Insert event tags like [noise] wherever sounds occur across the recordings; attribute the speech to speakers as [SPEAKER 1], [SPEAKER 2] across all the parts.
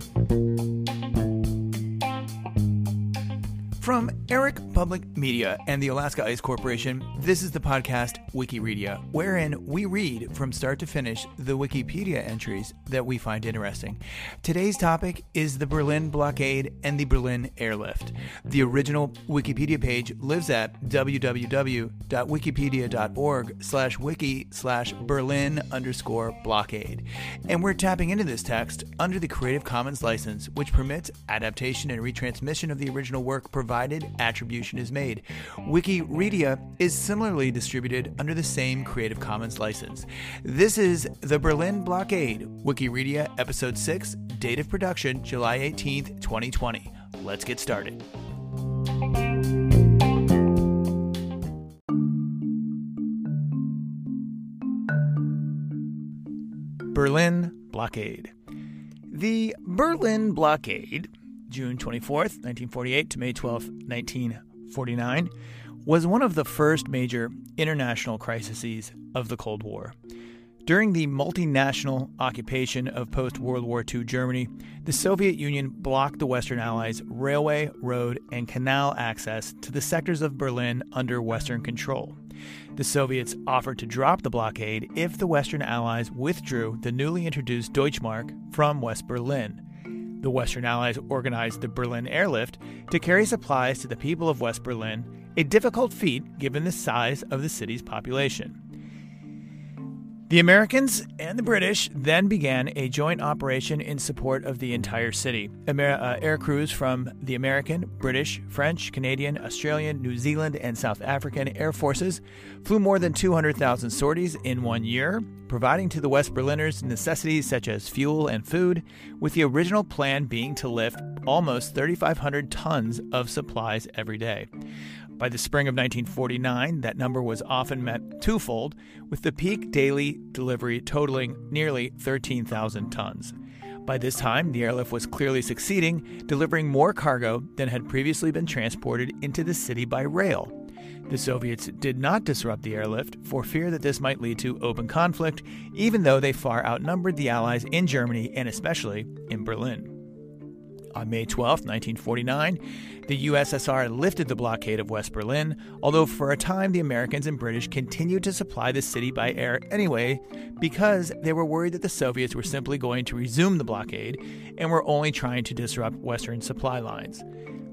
[SPEAKER 1] thank you From Eric Public Media and the Alaska Ice Corporation, this is the podcast Wikiredia, wherein we read from start to finish the Wikipedia entries that we find interesting. Today's topic is the Berlin blockade and the Berlin airlift. The original Wikipedia page lives at www.wikipedia.org slash wiki slash Berlin underscore blockade. And we're tapping into this text under the Creative Commons license, which permits adaptation and retransmission of the original work provided provided attribution is made. Wikiredia is similarly distributed under the same Creative Commons license. This is The Berlin Blockade, Wikiredia Episode 6, date of production July 18th, 2020. Let's get started. Berlin Blockade. The Berlin Blockade June 24th, 1948 to May 12th, 1949, was one of the first major international crises of the Cold War. During the multinational occupation of post World War II Germany, the Soviet Union blocked the Western Allies' railway, road, and canal access to the sectors of Berlin under Western control. The Soviets offered to drop the blockade if the Western Allies withdrew the newly introduced Deutschmark from West Berlin. The Western Allies organized the Berlin Airlift to carry supplies to the people of West Berlin, a difficult feat given the size of the city's population. The Americans and the British then began a joint operation in support of the entire city. Amer- uh, air crews from the American, British, French, Canadian, Australian, New Zealand, and South African air forces flew more than 200,000 sorties in one year, providing to the West Berliners necessities such as fuel and food, with the original plan being to lift almost 3,500 tons of supplies every day. By the spring of 1949, that number was often met twofold, with the peak daily delivery totaling nearly 13,000 tons. By this time, the airlift was clearly succeeding, delivering more cargo than had previously been transported into the city by rail. The Soviets did not disrupt the airlift for fear that this might lead to open conflict, even though they far outnumbered the Allies in Germany and especially in Berlin. On May 12, 1949, the USSR lifted the blockade of West Berlin, although for a time the Americans and British continued to supply the city by air anyway because they were worried that the Soviets were simply going to resume the blockade and were only trying to disrupt Western supply lines.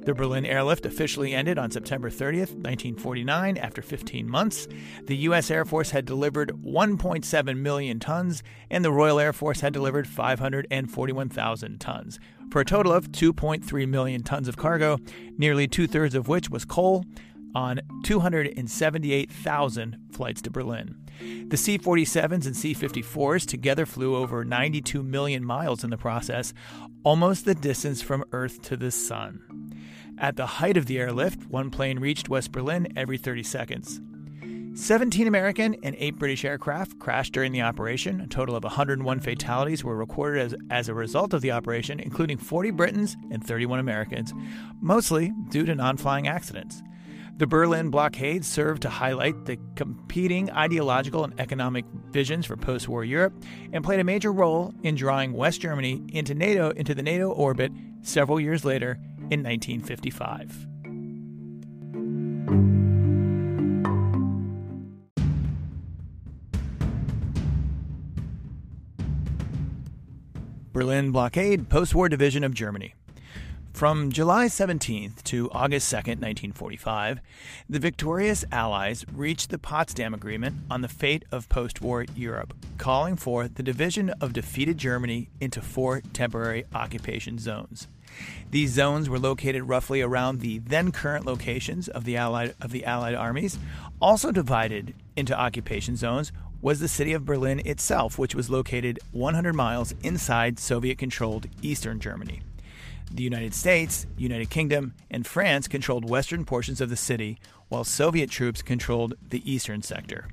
[SPEAKER 1] The Berlin airlift officially ended on September 30th, 1949, after 15 months. The U.S. Air Force had delivered 1.7 million tons, and the Royal Air Force had delivered 541,000 tons, for a total of 2.3 million tons of cargo, nearly two thirds of which was coal, on 278,000 flights to Berlin. The C 47s and C 54s together flew over 92 million miles in the process, almost the distance from Earth to the Sun. At the height of the airlift, one plane reached West Berlin every 30 seconds. 17 American and 8 British aircraft crashed during the operation. A total of 101 fatalities were recorded as, as a result of the operation, including 40 Britons and 31 Americans, mostly due to non flying accidents. The Berlin blockade served to highlight the competing ideological and economic visions for post-war Europe and played a major role in drawing West Germany into NATO into the NATO orbit several years later in 1955. Berlin blockade, post war division of Germany. From July 17th to August 2nd, 1945, the victorious Allies reached the Potsdam Agreement on the fate of post war Europe, calling for the division of defeated Germany into four temporary occupation zones. These zones were located roughly around the then current locations of the Allied, of the Allied armies. Also divided into occupation zones was the city of Berlin itself, which was located 100 miles inside Soviet controlled eastern Germany. The United States, United Kingdom, and France controlled western portions of the city, while Soviet troops controlled the eastern sector.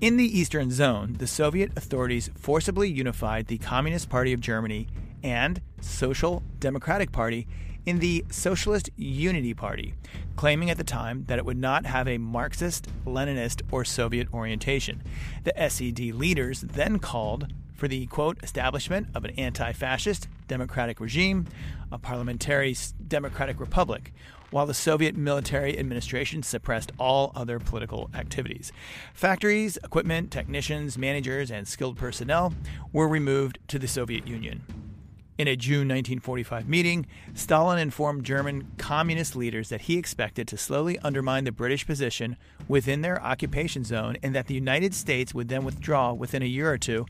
[SPEAKER 1] In the Eastern Zone, the Soviet authorities forcibly unified the Communist Party of Germany and Social Democratic Party in the Socialist Unity Party, claiming at the time that it would not have a Marxist, Leninist, or Soviet orientation. The SED leaders then called for the quote establishment of an anti fascist, democratic regime, a parliamentary democratic republic, while the Soviet military administration suppressed all other political activities. Factories, equipment, technicians, managers, and skilled personnel were removed to the Soviet Union. In a June 1945 meeting, Stalin informed German communist leaders that he expected to slowly undermine the British position within their occupation zone and that the United States would then withdraw within a year or two,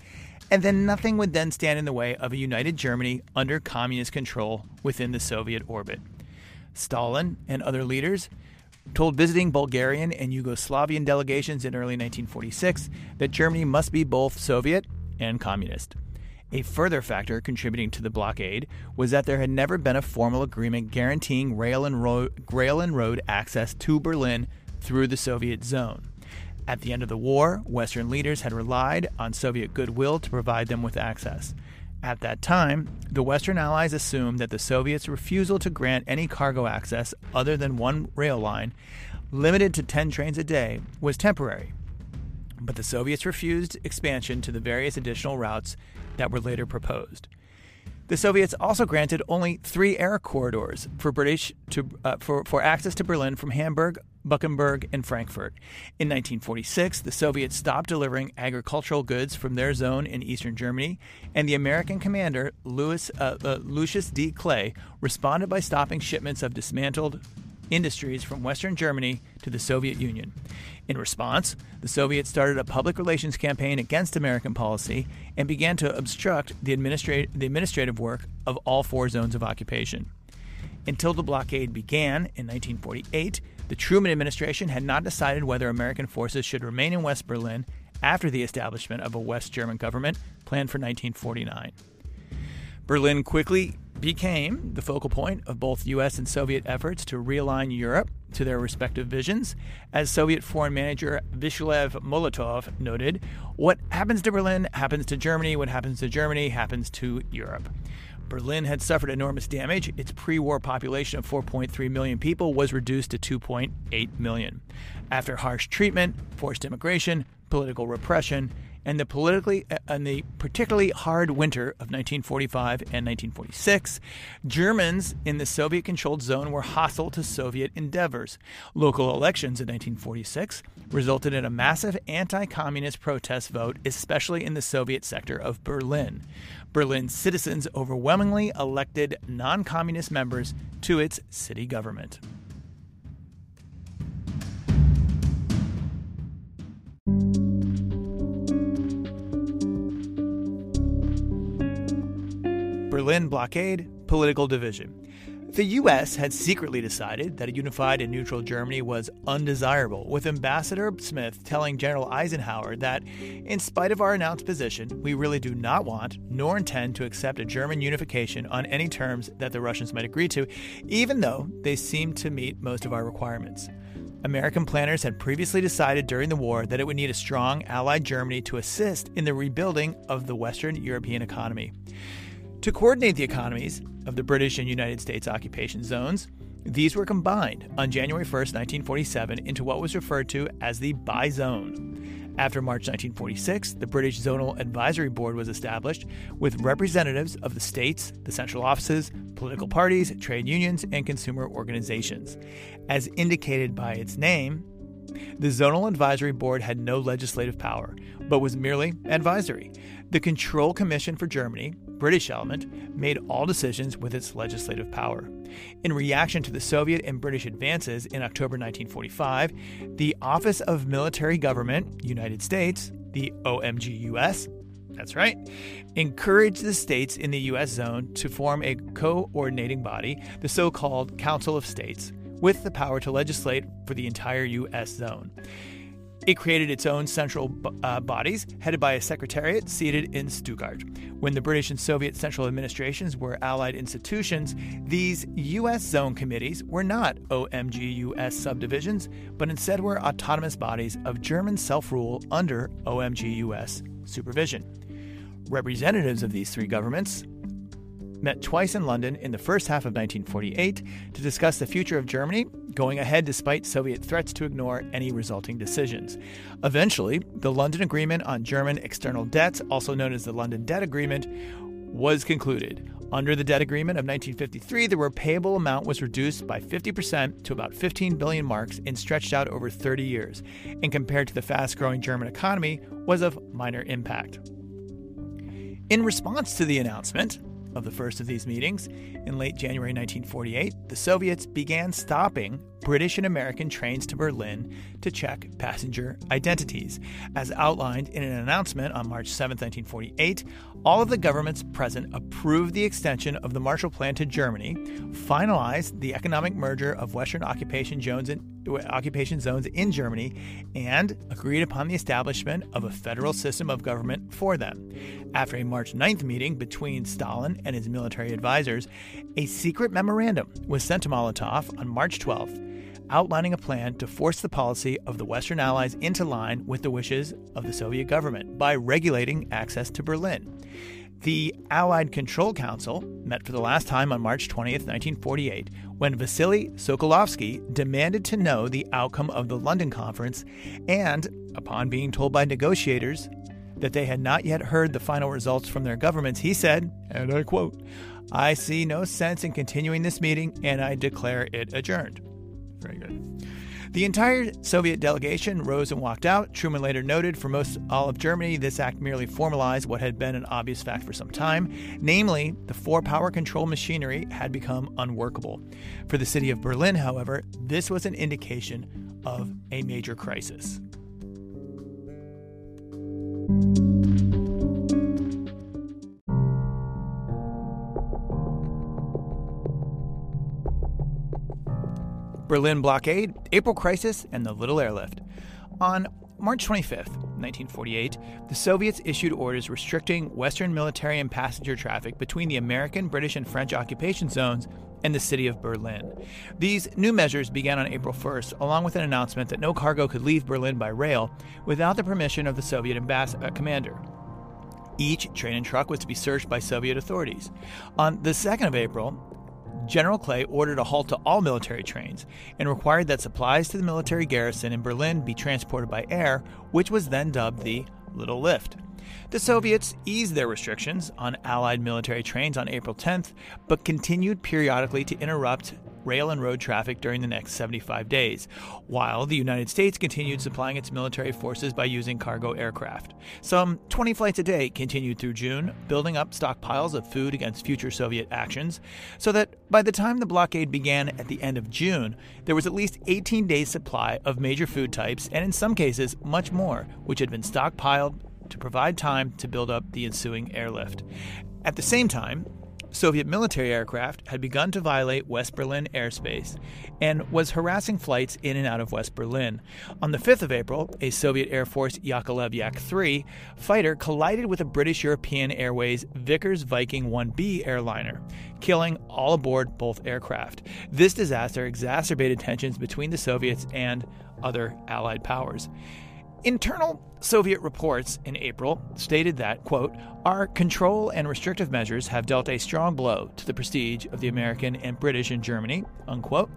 [SPEAKER 1] and then nothing would then stand in the way of a united Germany under communist control within the Soviet orbit. Stalin and other leaders told visiting Bulgarian and Yugoslavian delegations in early 1946 that Germany must be both Soviet and communist. A further factor contributing to the blockade was that there had never been a formal agreement guaranteeing rail and, road, rail and road access to Berlin through the Soviet zone. At the end of the war, Western leaders had relied on Soviet goodwill to provide them with access. At that time, the Western Allies assumed that the Soviets' refusal to grant any cargo access other than one rail line, limited to 10 trains a day, was temporary. But the Soviets refused expansion to the various additional routes that were later proposed. The Soviets also granted only three air corridors for British to, uh, for, for access to Berlin from Hamburg, Buchenberg, and Frankfurt. In 1946, the Soviets stopped delivering agricultural goods from their zone in eastern Germany, and the American commander, Louis, uh, uh, Lucius D. Clay, responded by stopping shipments of dismantled industries from Western Germany to the Soviet Union. In response, the Soviets started a public relations campaign against American policy and began to obstruct the, the administrative work of all four zones of occupation. Until the blockade began in 1948, the Truman administration had not decided whether American forces should remain in West Berlin after the establishment of a West German government planned for 1949. Berlin quickly became the focal point of both U.S. and Soviet efforts to realign Europe to their respective visions. As Soviet foreign manager Vyacheslav Molotov noted, what happens to Berlin happens to Germany, what happens to Germany happens to Europe. Berlin had suffered enormous damage. Its pre war population of 4.3 million people was reduced to 2.8 million. After harsh treatment, forced immigration, political repression, and the politically uh, and the particularly hard winter of 1945 and 1946, Germans in the Soviet-controlled zone were hostile to Soviet endeavors. Local elections in 1946 resulted in a massive anti-communist protest vote, especially in the Soviet sector of Berlin. Berlin's citizens overwhelmingly elected non-communist members to its city government. Berlin blockade, political division. The U.S. had secretly decided that a unified and neutral Germany was undesirable, with Ambassador Smith telling General Eisenhower that, in spite of our announced position, we really do not want nor intend to accept a German unification on any terms that the Russians might agree to, even though they seem to meet most of our requirements. American planners had previously decided during the war that it would need a strong Allied Germany to assist in the rebuilding of the Western European economy. To coordinate the economies of the British and United States occupation zones, these were combined on January 1, 1947, into what was referred to as the Bi-Zone. After March 1946, the British Zonal Advisory Board was established with representatives of the states, the central offices, political parties, trade unions, and consumer organizations. As indicated by its name, the Zonal Advisory Board had no legislative power, but was merely advisory. The Control Commission for Germany, British element, made all decisions with its legislative power. In reaction to the Soviet and British advances in October 1945, the Office of Military Government, United States, the OMGUS, that's right, encouraged the states in the U.S. zone to form a coordinating body, the so called Council of States, with the power to legislate for the entire U.S. zone. It created its own central uh, bodies, headed by a secretariat seated in Stuttgart. When the British and Soviet central administrations were allied institutions, these U.S. zone committees were not OMGUS subdivisions, but instead were autonomous bodies of German self rule under OMGUS supervision. Representatives of these three governments, met twice in London in the first half of 1948 to discuss the future of Germany, going ahead despite Soviet threats to ignore any resulting decisions. Eventually, the London Agreement on German External Debts, also known as the London Debt Agreement, was concluded. Under the debt agreement of 1953, the repayable amount was reduced by 50% to about 15 billion marks and stretched out over 30 years, and compared to the fast growing German economy, was of minor impact. In response to the announcement, of the first of these meetings, in late January 1948, the Soviets began stopping British and American trains to Berlin to check passenger identities. As outlined in an announcement on March 7, 1948, all of the governments present approved the extension of the Marshall Plan to Germany, finalized the economic merger of Western occupation zones in, occupation zones in Germany, and agreed upon the establishment of a federal system of government for them. After a March 9th meeting between Stalin and his military advisors, a secret memorandum was sent to Molotov on March 12th outlining a plan to force the policy of the Western Allies into line with the wishes of the Soviet government by regulating access to Berlin. The Allied Control Council met for the last time on March 20th, 1948, when Vasily Sokolovsky demanded to know the outcome of the London Conference, and, upon being told by negotiators that they had not yet heard the final results from their governments, he said, and I quote, I see no sense in continuing this meeting and I declare it adjourned. Very good. The entire Soviet delegation rose and walked out. Truman later noted for most all of Germany, this act merely formalized what had been an obvious fact for some time namely, the four power control machinery had become unworkable. For the city of Berlin, however, this was an indication of a major crisis. Berlin blockade, April crisis, and the Little Airlift. On March 25, 1948, the Soviets issued orders restricting Western military and passenger traffic between the American, British, and French occupation zones and the city of Berlin. These new measures began on April 1st, along with an announcement that no cargo could leave Berlin by rail without the permission of the Soviet ambassador, uh, commander. Each train and truck was to be searched by Soviet authorities. On the 2nd of April, General Clay ordered a halt to all military trains and required that supplies to the military garrison in Berlin be transported by air, which was then dubbed the Little Lift. The Soviets eased their restrictions on Allied military trains on April 10th, but continued periodically to interrupt rail and road traffic during the next 75 days, while the United States continued supplying its military forces by using cargo aircraft. Some 20 flights a day continued through June, building up stockpiles of food against future Soviet actions, so that by the time the blockade began at the end of June, there was at least 18 days' supply of major food types, and in some cases, much more, which had been stockpiled to provide time to build up the ensuing airlift. At the same time, Soviet military aircraft had begun to violate West Berlin airspace and was harassing flights in and out of West Berlin. On the 5th of April, a Soviet Air Force Yakovlev Yak 3 fighter collided with a British European Airways Vickers Viking 1B airliner, killing all aboard both aircraft. This disaster exacerbated tensions between the Soviets and other Allied powers. Internal Soviet reports in April stated that, quote, our control and restrictive measures have dealt a strong blow to the prestige of the American and British in Germany, unquote,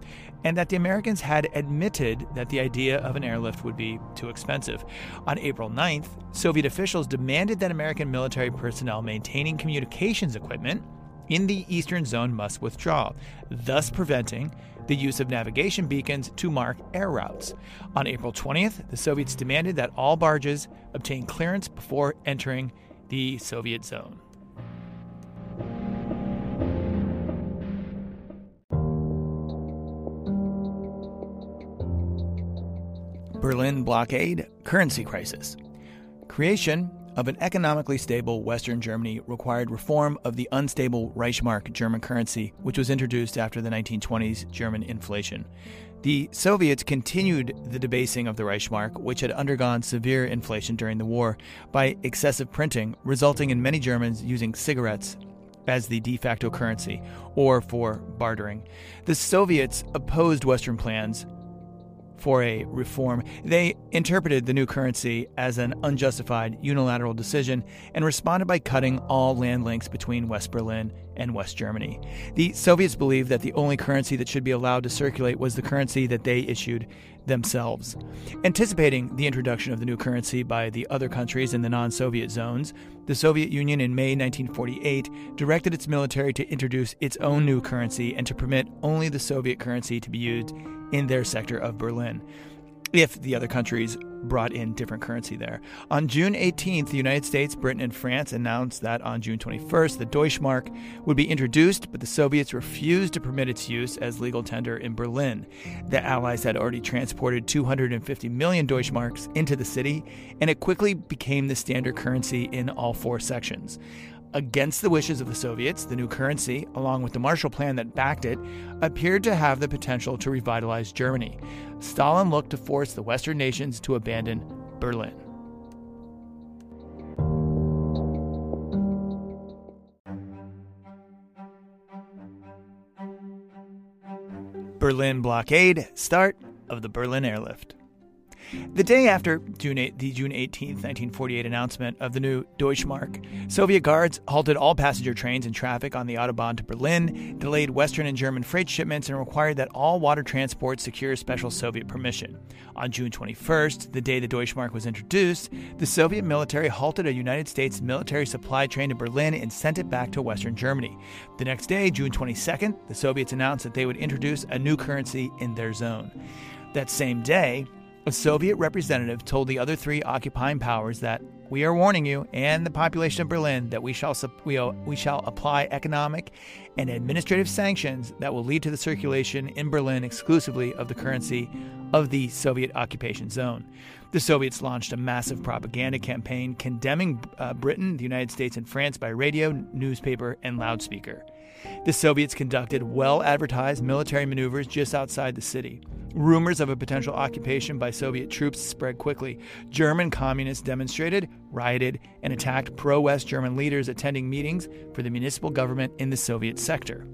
[SPEAKER 1] and that the Americans had admitted that the idea of an airlift would be too expensive. On April 9th, Soviet officials demanded that American military personnel maintaining communications equipment in the eastern zone must withdraw, thus preventing the use of navigation beacons to mark air routes. On April 20th, the Soviets demanded that all barges obtain clearance before entering the Soviet zone. Berlin blockade, currency crisis. Creation of an economically stable Western Germany required reform of the unstable Reichsmark German currency, which was introduced after the 1920s German inflation. The Soviets continued the debasing of the Reichsmark, which had undergone severe inflation during the war, by excessive printing, resulting in many Germans using cigarettes as the de facto currency or for bartering. The Soviets opposed Western plans for a reform. They interpreted the new currency as an unjustified unilateral decision and responded by cutting all land links between West Berlin and West Germany. The Soviets believed that the only currency that should be allowed to circulate was the currency that they issued themselves. Anticipating the introduction of the new currency by the other countries in the non Soviet zones, the Soviet Union in May 1948 directed its military to introduce its own new currency and to permit only the Soviet currency to be used in their sector of Berlin if the other countries brought in different currency there. On June 18th, the United States, Britain, and France announced that on June 21st, the Deutschmark would be introduced, but the Soviets refused to permit its use as legal tender in Berlin. The Allies had already transported 250 million Deutschmarks into the city, and it quickly became the standard currency in all four sections. Against the wishes of the Soviets, the new currency, along with the Marshall Plan that backed it, appeared to have the potential to revitalize Germany. Stalin looked to force the Western nations to abandon Berlin. Berlin blockade, start of the Berlin airlift. The day after June 8, the June 18, 1948 announcement of the new Deutschmark, Soviet guards halted all passenger trains and traffic on the Autobahn to Berlin, delayed Western and German freight shipments, and required that all water transport secure special Soviet permission. On June 21st, the day the Deutschmark was introduced, the Soviet military halted a United States military supply train to Berlin and sent it back to Western Germany. The next day, June 22nd, the Soviets announced that they would introduce a new currency in their zone. That same day, a Soviet representative told the other three occupying powers that we are warning you and the population of Berlin that we shall we, we shall apply economic and administrative sanctions that will lead to the circulation in Berlin exclusively of the currency of the Soviet occupation zone. The Soviets launched a massive propaganda campaign condemning uh, Britain, the United States, and France by radio, newspaper, and loudspeaker. The Soviets conducted well advertised military maneuvers just outside the city. Rumors of a potential occupation by Soviet troops spread quickly. German communists demonstrated, rioted, and attacked pro West German leaders attending meetings for the municipal government in the Soviet sector.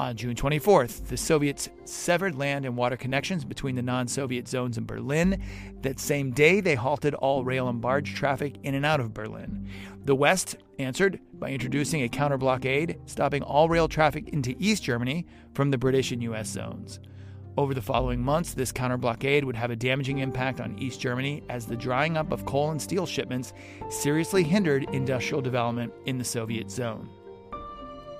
[SPEAKER 1] On June 24th, the Soviets severed land and water connections between the non Soviet zones in Berlin. That same day, they halted all rail and barge traffic in and out of Berlin. The West answered by introducing a counter blockade, stopping all rail traffic into East Germany from the British and U.S. zones. Over the following months, this counter blockade would have a damaging impact on East Germany as the drying up of coal and steel shipments seriously hindered industrial development in the Soviet zone.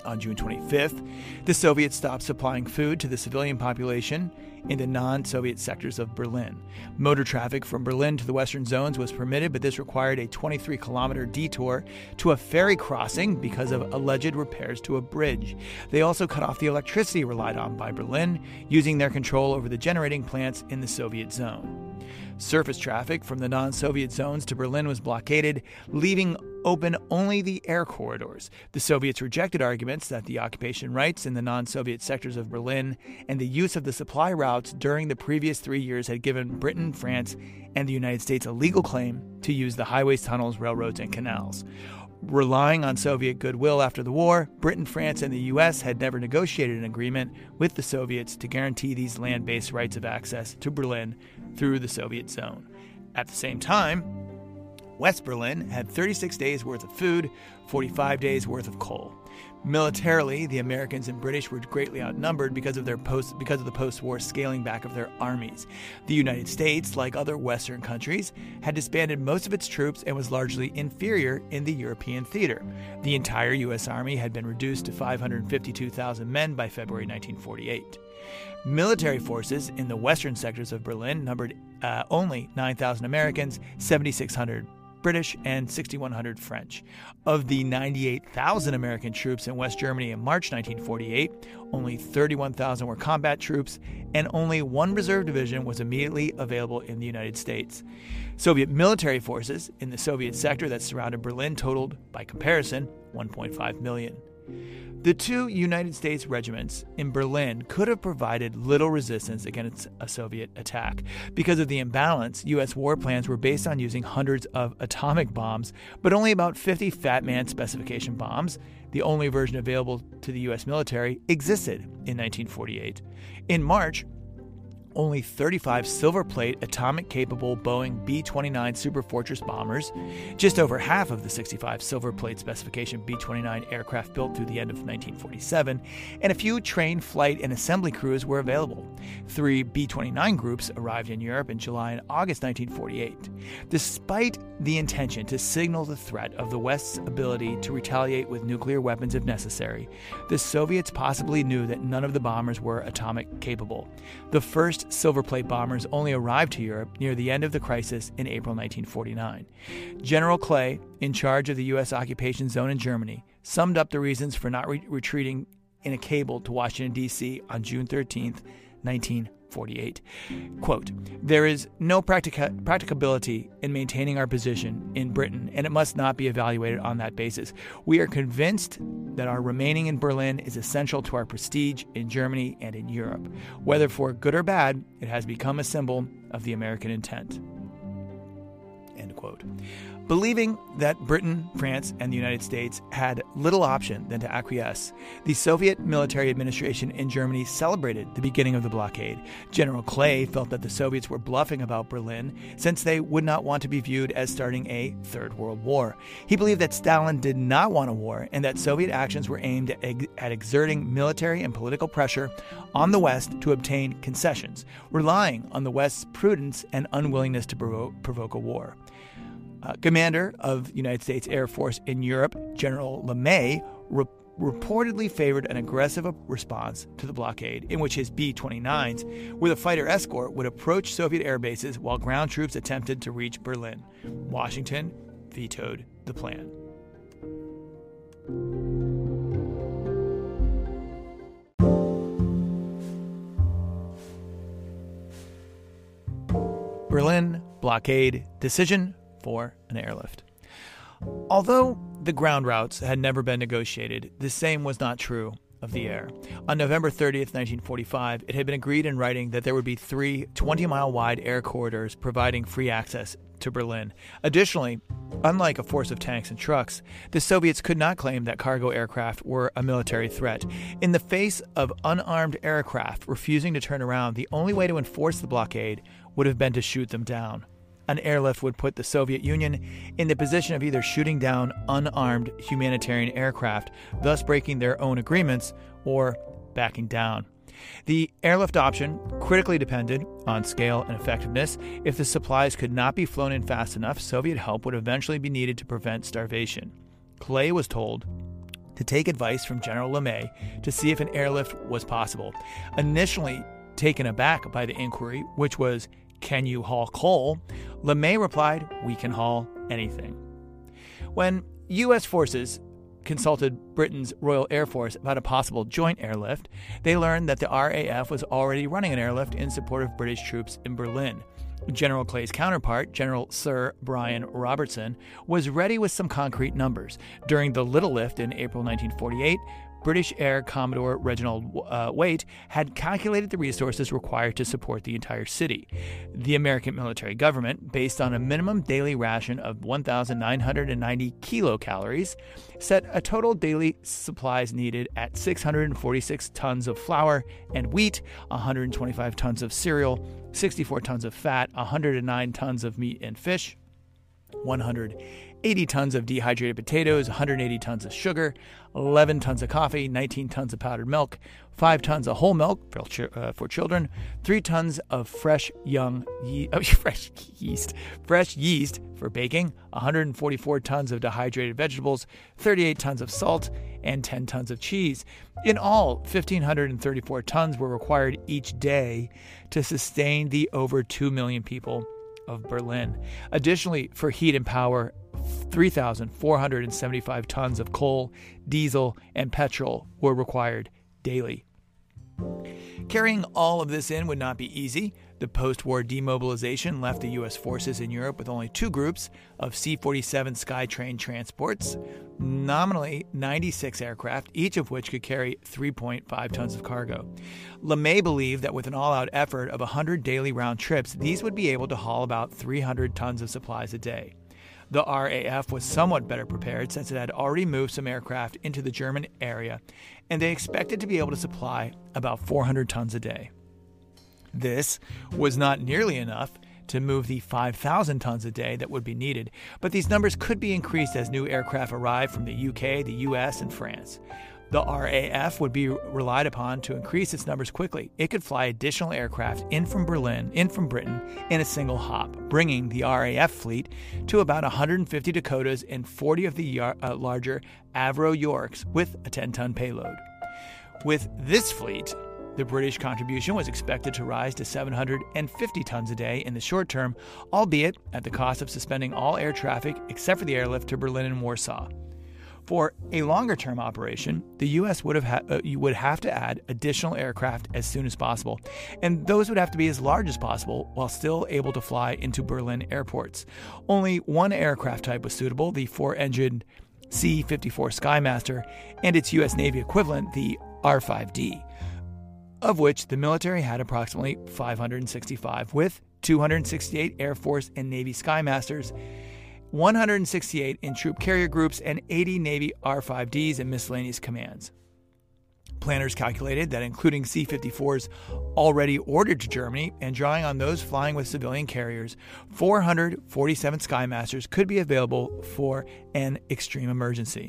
[SPEAKER 1] On June 25th, the Soviets stopped supplying food to the civilian population in the non Soviet sectors of Berlin. Motor traffic from Berlin to the western zones was permitted, but this required a 23 kilometer detour to a ferry crossing because of alleged repairs to a bridge. They also cut off the electricity relied on by Berlin, using their control over the generating plants in the Soviet zone. Surface traffic from the non Soviet zones to Berlin was blockaded, leaving open only the air corridors. The Soviets rejected arguments that the occupation rights in the non Soviet sectors of Berlin and the use of the supply routes during the previous three years had given Britain, France, and the United States a legal claim to use the highways, tunnels, railroads, and canals. Relying on Soviet goodwill after the war, Britain, France, and the U.S. had never negotiated an agreement with the Soviets to guarantee these land based rights of access to Berlin through the Soviet zone. At the same time, West Berlin had 36 days worth of food, 45 days worth of coal. Militarily, the Americans and British were greatly outnumbered because of their post because of the post-war scaling back of their armies. The United States, like other western countries, had disbanded most of its troops and was largely inferior in the European theater. The entire US Army had been reduced to 552,000 men by February 1948. Military forces in the western sectors of Berlin numbered uh, only 9,000 Americans, 7,600 British, and 6,100 French. Of the 98,000 American troops in West Germany in March 1948, only 31,000 were combat troops, and only one reserve division was immediately available in the United States. Soviet military forces in the Soviet sector that surrounded Berlin totaled, by comparison, 1.5 million. The two United States regiments in Berlin could have provided little resistance against a Soviet attack. Because of the imbalance, U.S. war plans were based on using hundreds of atomic bombs, but only about 50 Fat Man specification bombs, the only version available to the U.S. military, existed in 1948. In March, only 35 silver plate atomic capable Boeing B 29 Superfortress bombers, just over half of the 65 silver plate specification B 29 aircraft built through the end of 1947, and a few trained flight and assembly crews were available. Three B 29 groups arrived in Europe in July and August 1948. Despite the intention to signal the threat of the West's ability to retaliate with nuclear weapons if necessary, the Soviets possibly knew that none of the bombers were atomic capable. The first silver plate bombers only arrived to Europe near the end of the crisis in April 1949. General Clay, in charge of the U.S. occupation zone in Germany, summed up the reasons for not re- retreating in a cable to Washington, D.C. on June 13, 1949. 48. Quote, There is no practica- practicability in maintaining our position in Britain, and it must not be evaluated on that basis. We are convinced that our remaining in Berlin is essential to our prestige in Germany and in Europe. Whether for good or bad, it has become a symbol of the American intent. End quote. Believing that Britain, France, and the United States had little option than to acquiesce, the Soviet military administration in Germany celebrated the beginning of the blockade. General Clay felt that the Soviets were bluffing about Berlin since they would not want to be viewed as starting a Third World War. He believed that Stalin did not want a war and that Soviet actions were aimed at exerting military and political pressure on the West to obtain concessions, relying on the West's prudence and unwillingness to provoke a war. Uh, Commander of United States Air Force in Europe, General LeMay, re- reportedly favored an aggressive response to the blockade, in which his B 29s, with a fighter escort, would approach Soviet air bases while ground troops attempted to reach Berlin. Washington vetoed the plan. Berlin blockade decision for an airlift. Although the ground routes had never been negotiated, the same was not true of the air. On November 30th, 1945, it had been agreed in writing that there would be three 20 mile wide air corridors providing free access to Berlin. Additionally, unlike a force of tanks and trucks, the Soviets could not claim that cargo aircraft were a military threat. In the face of unarmed aircraft refusing to turn around, the only way to enforce the blockade would have been to shoot them down an airlift would put the Soviet Union in the position of either shooting down unarmed humanitarian aircraft, thus breaking their own agreements, or backing down. The airlift option critically depended on scale and effectiveness. If the supplies could not be flown in fast enough, Soviet help would eventually be needed to prevent starvation. Clay was told to take advice from General LeMay to see if an airlift was possible. Initially taken aback by the inquiry, which was can you haul coal? LeMay replied, We can haul anything. When U.S. forces consulted Britain's Royal Air Force about a possible joint airlift, they learned that the RAF was already running an airlift in support of British troops in Berlin. General Clay's counterpart, General Sir Brian Robertson, was ready with some concrete numbers. During the Little Lift in April 1948, British Air Commodore Reginald uh, Waite had calculated the resources required to support the entire city. The American military government, based on a minimum daily ration of 1,990 kilocalories, set a total daily supplies needed at 646 tons of flour and wheat, 125 tons of cereal, 64 tons of fat, 109 tons of meat and fish, 180 tons of dehydrated potatoes, 180 tons of sugar, 11 tons of coffee, 19 tons of powdered milk, 5 tons of whole milk for, uh, for children, 3 tons of fresh young ye- [laughs] oh, fresh yeast, fresh yeast for baking, 144 tons of dehydrated vegetables, 38 tons of salt, and 10 tons of cheese. In all, 1,534 tons were required each day to sustain the over 2 million people of Berlin. Additionally, for heat and power, 3,475 tons of coal, diesel, and petrol were required daily. Carrying all of this in would not be easy. The post war demobilization left the U.S. forces in Europe with only two groups of C 47 Skytrain transports, nominally 96 aircraft, each of which could carry 3.5 tons of cargo. LeMay believed that with an all out effort of 100 daily round trips, these would be able to haul about 300 tons of supplies a day. The RAF was somewhat better prepared since it had already moved some aircraft into the German area, and they expected to be able to supply about 400 tons a day. This was not nearly enough to move the 5,000 tons a day that would be needed, but these numbers could be increased as new aircraft arrive from the UK, the US, and France. The RAF would be relied upon to increase its numbers quickly. It could fly additional aircraft in from Berlin, in from Britain, in a single hop, bringing the RAF fleet to about 150 Dakotas and 40 of the uh, larger Avro Yorks with a 10 ton payload. With this fleet, the British contribution was expected to rise to 750 tons a day in the short term, albeit at the cost of suspending all air traffic except for the airlift to Berlin and Warsaw. For a longer term operation, the U.S. would have ha- uh, would have to add additional aircraft as soon as possible, and those would have to be as large as possible while still able to fly into Berlin airports. Only one aircraft type was suitable: the four-engined C-54 Skymaster and its U.S. Navy equivalent, the R-5D, of which the military had approximately 565, with 268 Air Force and Navy Skymasters 168 in troop carrier groups, and 80 Navy R 5Ds and miscellaneous commands. Planners calculated that including C 54s already ordered to Germany and drawing on those flying with civilian carriers, 447 Skymasters could be available for an extreme emergency.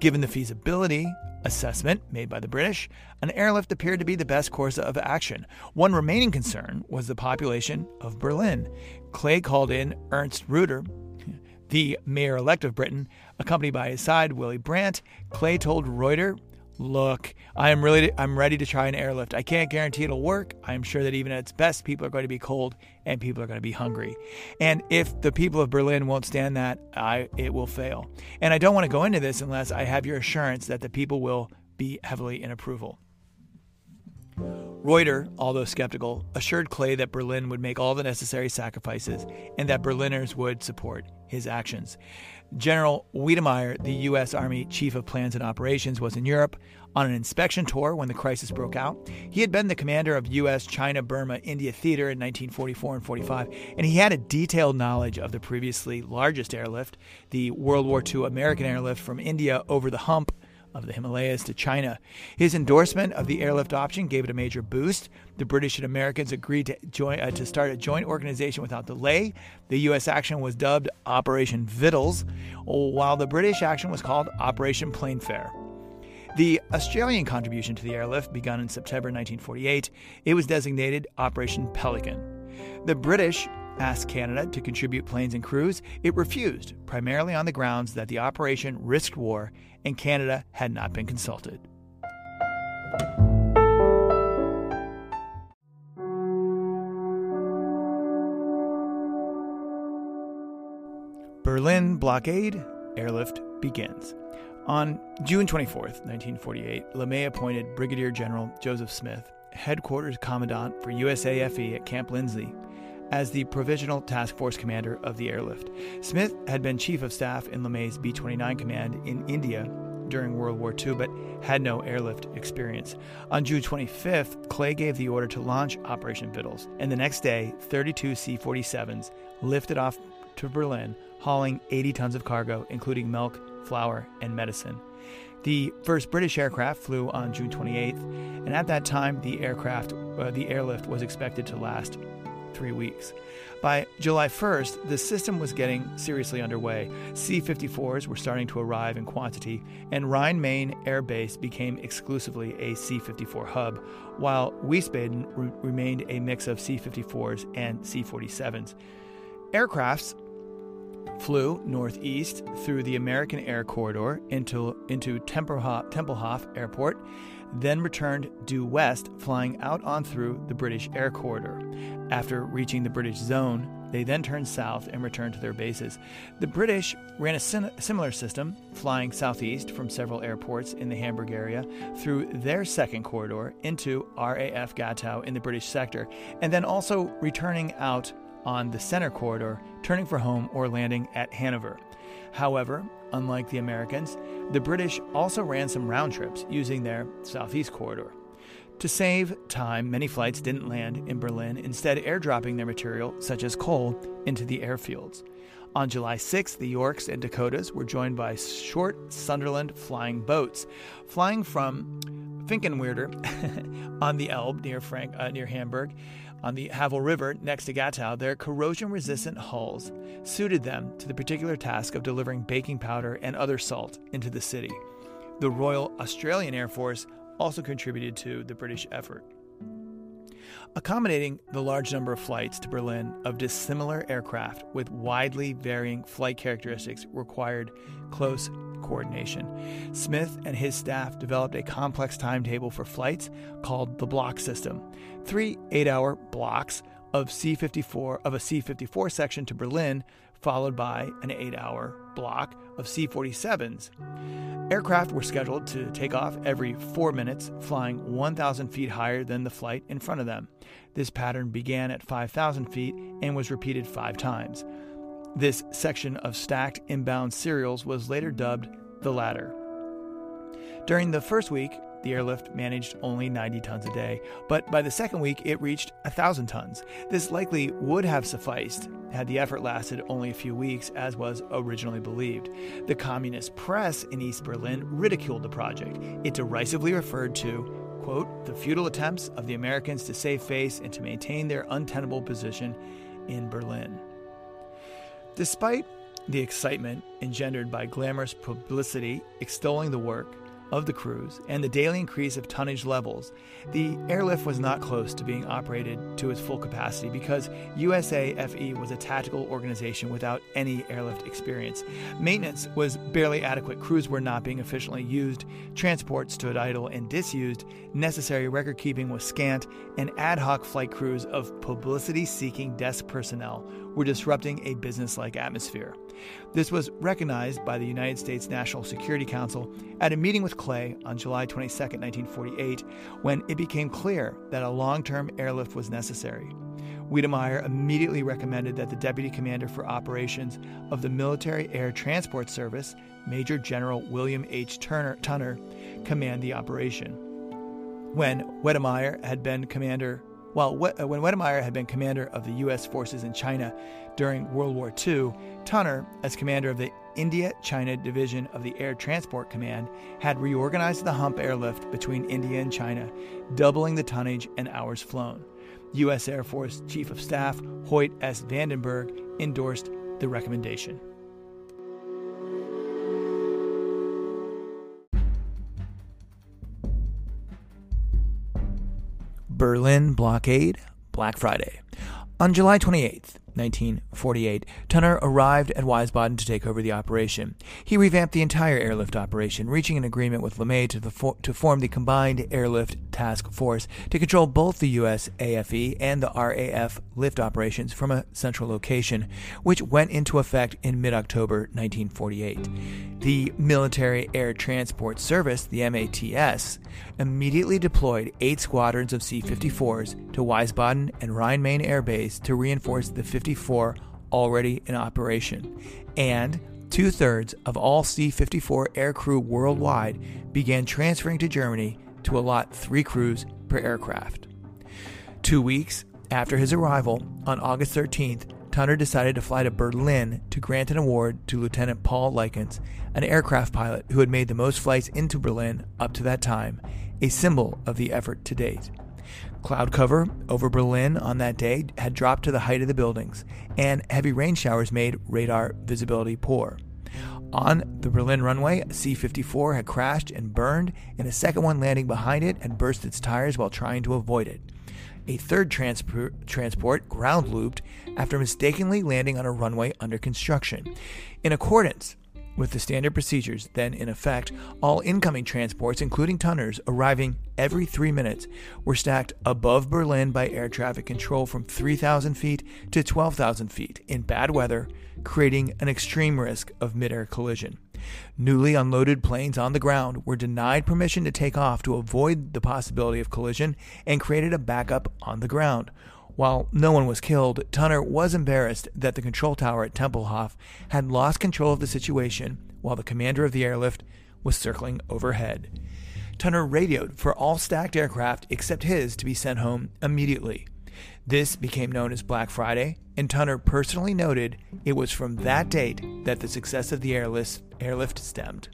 [SPEAKER 1] Given the feasibility assessment made by the British, an airlift appeared to be the best course of action. One remaining concern was the population of Berlin. Clay called in Ernst Reuter, the mayor elect of Britain, accompanied by his side, Willy Brandt. Clay told Reuter, Look, I am really I'm ready to try an airlift. I can't guarantee it'll work. I am sure that even at its best, people are going to be cold and people are going to be hungry. And if the people of Berlin won't stand that, I it will fail. And I don't want to go into this unless I have your assurance that the people will be heavily in approval. Reuter, although skeptical, assured Clay that Berlin would make all the necessary sacrifices and that Berliners would support his actions. General Wedemeyer, the U.S. Army Chief of Plans and Operations, was in Europe on an inspection tour when the crisis broke out. He had been the commander of U.S. China Burma India Theater in 1944 and 45, and he had a detailed knowledge of the previously largest airlift, the World War II American airlift from India over the hump of the Himalayas to China. His endorsement of the airlift option gave it a major boost. The British and Americans agreed to, join, uh, to start a joint organization without delay. The U.S. action was dubbed Operation Vittles, while the British action was called Operation Plainfare. The Australian contribution to the airlift begun in September 1948. It was designated Operation Pelican. The British asked Canada to contribute planes and crews, it refused, primarily on the grounds that the operation risked war and Canada had not been consulted. Berlin blockade, airlift begins. On June 24, 1948, LeMay appointed Brigadier General Joseph Smith, headquarters commandant for USAFE at Camp Lindsey, as the Provisional Task Force commander of the airlift. Smith had been chief of staff in LeMay's B 29 command in India during World War II, but had no airlift experience. On June 25th, Clay gave the order to launch Operation Vittles, and the next day, 32 C 47s lifted off to Berlin, hauling 80 tons of cargo, including milk, flour, and medicine. The first British aircraft flew on June 28th, and at that time, the aircraft, uh, the airlift was expected to last three weeks. By July 1st, the system was getting seriously underway. C 54s were starting to arrive in quantity, and Rhein Main Air Base became exclusively a C 54 hub, while Wiesbaden re- remained a mix of C 54s and C 47s. Aircrafts flew northeast through the American Air Corridor into, into Tempelhof, Tempelhof Airport then returned due west, flying out on through the British Air Corridor. After reaching the British zone, they then turned south and returned to their bases. The British ran a similar system, flying southeast from several airports in the Hamburg area through their second corridor into RAF Gatow in the British sector, and then also returning out on the center corridor, turning for home or landing at Hanover. However, unlike the Americans, the British also ran some round trips using their southeast corridor. To save time, many flights didn't land in Berlin, instead, airdropping their material, such as coal, into the airfields. On July 6th, the Yorks and Dakotas were joined by short Sunderland flying boats, flying from Finkenwerder [laughs] on the Elbe near, Frank, uh, near Hamburg, on the Havel River next to Gatow, their corrosion resistant hulls suited them to the particular task of delivering baking powder and other salt into the city. The Royal Australian Air Force also contributed to the British effort. Accommodating the large number of flights to Berlin of dissimilar aircraft with widely varying flight characteristics required close coordination. Smith and his staff developed a complex timetable for flights called the block system. Three eight hour blocks of C-54 of a C-54 section to Berlin, followed by an eight-hour block of C-47s. Aircraft were scheduled to take off every four minutes, flying 1,000 feet higher than the flight in front of them. This pattern began at 5,000 feet and was repeated five times. This section of stacked inbound serials was later dubbed the ladder. During the first week, the airlift managed only 90 tons a day, but by the second week it reached 1,000 tons. This likely would have sufficed had the effort lasted only a few weeks, as was originally believed. The communist press in East Berlin ridiculed the project. It derisively referred to, quote, the futile attempts of the Americans to save face and to maintain their untenable position in Berlin. Despite the excitement engendered by glamorous publicity extolling the work, of the crews and the daily increase of tonnage levels, the airlift was not close to being operated to its full capacity because USAFE was a tactical organization without any airlift experience. Maintenance was barely adequate, crews were not being efficiently used, transport stood idle and disused, necessary record keeping was scant, and ad hoc flight crews of publicity seeking desk personnel were disrupting a business like atmosphere. This was recognized by the United States National Security Council at a meeting with Clay on July 22, 1948, when it became clear that a long term airlift was necessary. Wedemeyer immediately recommended that the Deputy Commander for Operations of the Military Air Transport Service, Major General William H. Turner, Tunner, command the operation. When Wedemeyer had been commander while uh, when Wedemeyer had been commander of the U.S. forces in China during World War II, Tunner, as commander of the India China Division of the Air Transport Command, had reorganized the hump airlift between India and China, doubling the tonnage and hours flown. U.S. Air Force Chief of Staff Hoyt S. Vandenberg endorsed the recommendation. Berlin blockade, Black Friday. On July 28th, 1948, Tunner arrived at Wiesbaden to take over the operation. He revamped the entire airlift operation, reaching an agreement with LeMay to, to form the Combined Airlift Task Force to control both the U.S. AFE and the RAF lift operations from a central location, which went into effect in mid October 1948. The Military Air Transport Service, the MATS, immediately deployed eight squadrons of C 54s to Wiesbaden and Rhein Main Air Base to reinforce the 54 already in operation, and two thirds of all C 54 aircrew worldwide began transferring to Germany to allot three crews per aircraft. Two weeks after his arrival, on August 13th, Tunner decided to fly to Berlin to grant an award to Lieutenant Paul Lykins, an aircraft pilot who had made the most flights into Berlin up to that time, a symbol of the effort to date. Cloud cover over Berlin on that day had dropped to the height of the buildings, and heavy rain showers made radar visibility poor. On the Berlin runway, a C 54 had crashed and burned, and a second one landing behind it had burst its tires while trying to avoid it. A third transport ground looped after mistakenly landing on a runway under construction. In accordance with the standard procedures then in effect, all incoming transports, including Tunners, arriving every three minutes, were stacked above Berlin by air traffic control from 3,000 feet to 12,000 feet in bad weather, creating an extreme risk of midair collision. Newly unloaded planes on the ground were denied permission to take off to avoid the possibility of collision and created a backup on the ground. While no one was killed, Tunner was embarrassed that the control tower at Tempelhof had lost control of the situation while the commander of the airlift was circling overhead. Tunner radioed for all stacked aircraft except his to be sent home immediately. This became known as Black Friday, and Tunner personally noted it was from that date that the success of the airlift, stemmed.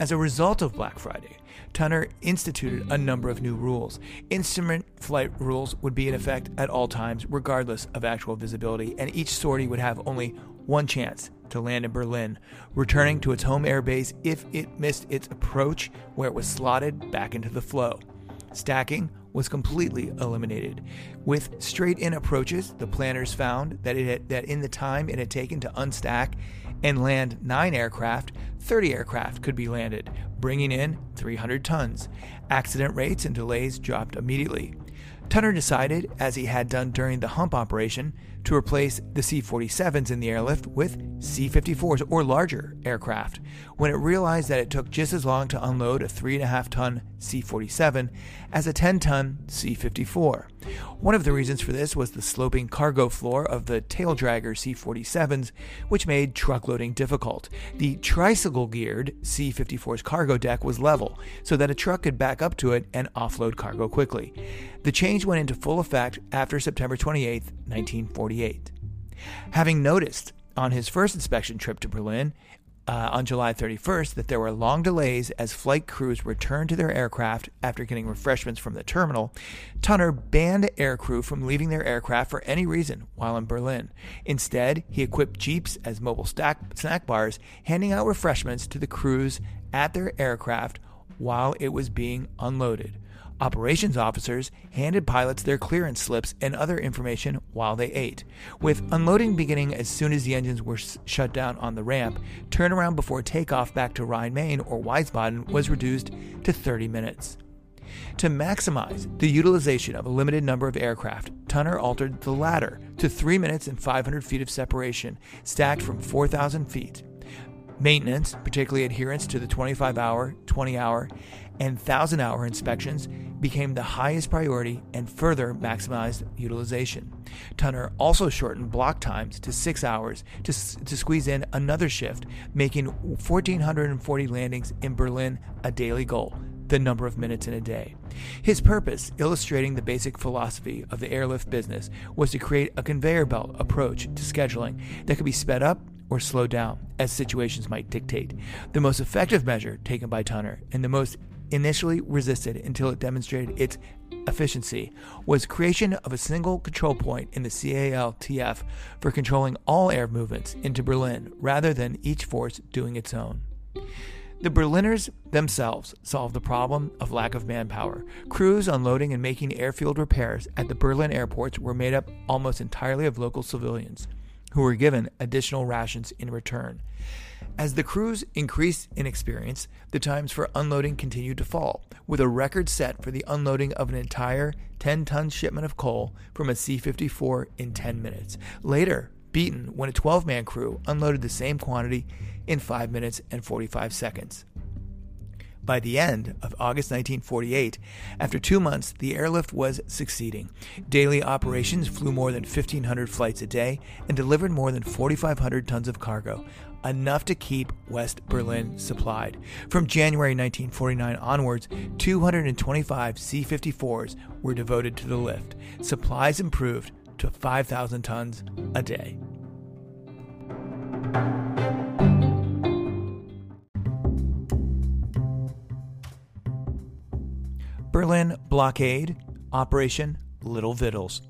[SPEAKER 1] As a result of Black Friday, Tunner instituted a number of new rules. Instrument flight rules would be in effect at all times, regardless of actual visibility, and each sortie would have only one chance to land in Berlin, returning to its home airbase if it missed its approach where it was slotted back into the flow. Stacking was completely eliminated. With straight in approaches, the planners found that, it had, that in the time it had taken to unstack and land nine aircraft, 30 aircraft could be landed, bringing in 300 tons. Accident rates and delays dropped immediately. Tunner decided, as he had done during the hump operation, to replace the C 47s in the airlift with C 54s or larger aircraft when it realized that it took just as long to unload a 3.5 ton C 47 as a 10 ton C 54. One of the reasons for this was the sloping cargo floor of the tail dragger C 47s, which made truck loading difficult. The tricycle geared C 54's cargo deck was level, so that a truck could back up to it and offload cargo quickly. The change went into full effect after September 28, 1948. Having noticed on his first inspection trip to Berlin uh, on July 31st that there were long delays as flight crews returned to their aircraft after getting refreshments from the terminal, Tunner banned aircrew from leaving their aircraft for any reason while in Berlin. Instead, he equipped jeeps as mobile stack, snack bars, handing out refreshments to the crews at their aircraft while it was being unloaded. Operations officers handed pilots their clearance slips and other information while they ate. With unloading beginning as soon as the engines were shut down on the ramp, turnaround before takeoff back to Rhein Main or Wiesbaden was reduced to 30 minutes. To maximize the utilization of a limited number of aircraft, Tunner altered the ladder to 3 minutes and 500 feet of separation, stacked from 4,000 feet. Maintenance, particularly adherence to the 25 hour, 20 hour, and 1,000 hour inspections, became the highest priority and further maximized utilization. Tunner also shortened block times to six hours to, to squeeze in another shift, making 1,440 landings in Berlin a daily goal, the number of minutes in a day. His purpose, illustrating the basic philosophy of the airlift business, was to create a conveyor belt approach to scheduling that could be sped up or slowed down as situations might dictate. The most effective measure taken by Tunner and the most initially resisted until it demonstrated its efficiency was creation of a single control point in the CALTF for controlling all air movements into Berlin rather than each force doing its own. The Berliners themselves solved the problem of lack of manpower. Crews unloading and making airfield repairs at the Berlin airports were made up almost entirely of local civilians who were given additional rations in return. As the crews increased in experience, the times for unloading continued to fall, with a record set for the unloading of an entire 10 ton shipment of coal from a C 54 in 10 minutes. Later, beaten when a 12 man crew unloaded the same quantity in 5 minutes and 45 seconds. By the end of August 1948, after two months, the airlift was succeeding. Daily operations flew more than 1,500 flights a day and delivered more than 4,500 tons of cargo, enough to keep West Berlin supplied. From January 1949 onwards, 225 C 54s were devoted to the lift. Supplies improved to 5,000 tons a day. Berlin blockade, Operation Little Vittles.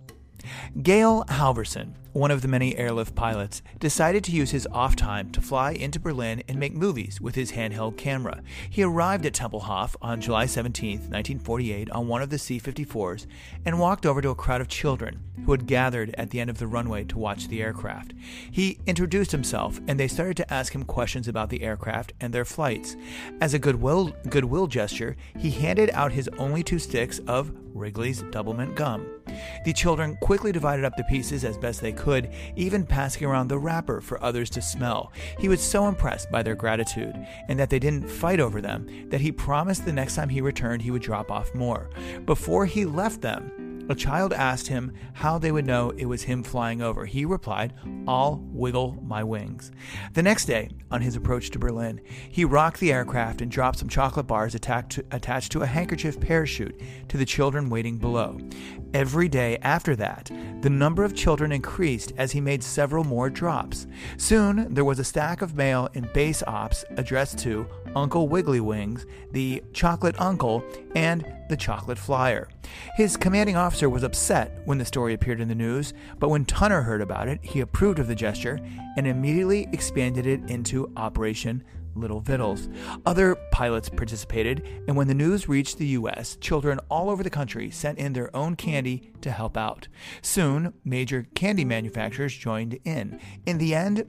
[SPEAKER 1] Gail Halvorsen one of the many airlift pilots, decided to use his off time to fly into Berlin and make movies with his handheld camera. He arrived at Tempelhof on July 17, 1948, on one of the C 54s and walked over to a crowd of children who had gathered at the end of the runway to watch the aircraft. He introduced himself and they started to ask him questions about the aircraft and their flights. As a goodwill, goodwill gesture, he handed out his only two sticks of Wrigley's Doublemint gum. The children quickly divided up the pieces as best they could, even passing around the wrapper for others to smell. He was so impressed by their gratitude and that they didn't fight over them that he promised the next time he returned he would drop off more. Before he left them, a child asked him how they would know it was him flying over. He replied, I'll wiggle my wings. The next day, on his approach to Berlin, he rocked the aircraft and dropped some chocolate bars to, attached to a handkerchief parachute to the children waiting below. Every day after that, the number of children increased as he made several more drops. Soon, there was a stack of mail in base ops addressed to Uncle Wiggly Wings, the Chocolate Uncle, and the Chocolate Flyer. His commanding officer was upset when the story appeared in the news, but when Tunner heard about it, he approved of the gesture and immediately expanded it into Operation Little Vittles. Other pilots participated, and when the news reached the U.S., children all over the country sent in their own candy to help out. Soon, major candy manufacturers joined in. In the end,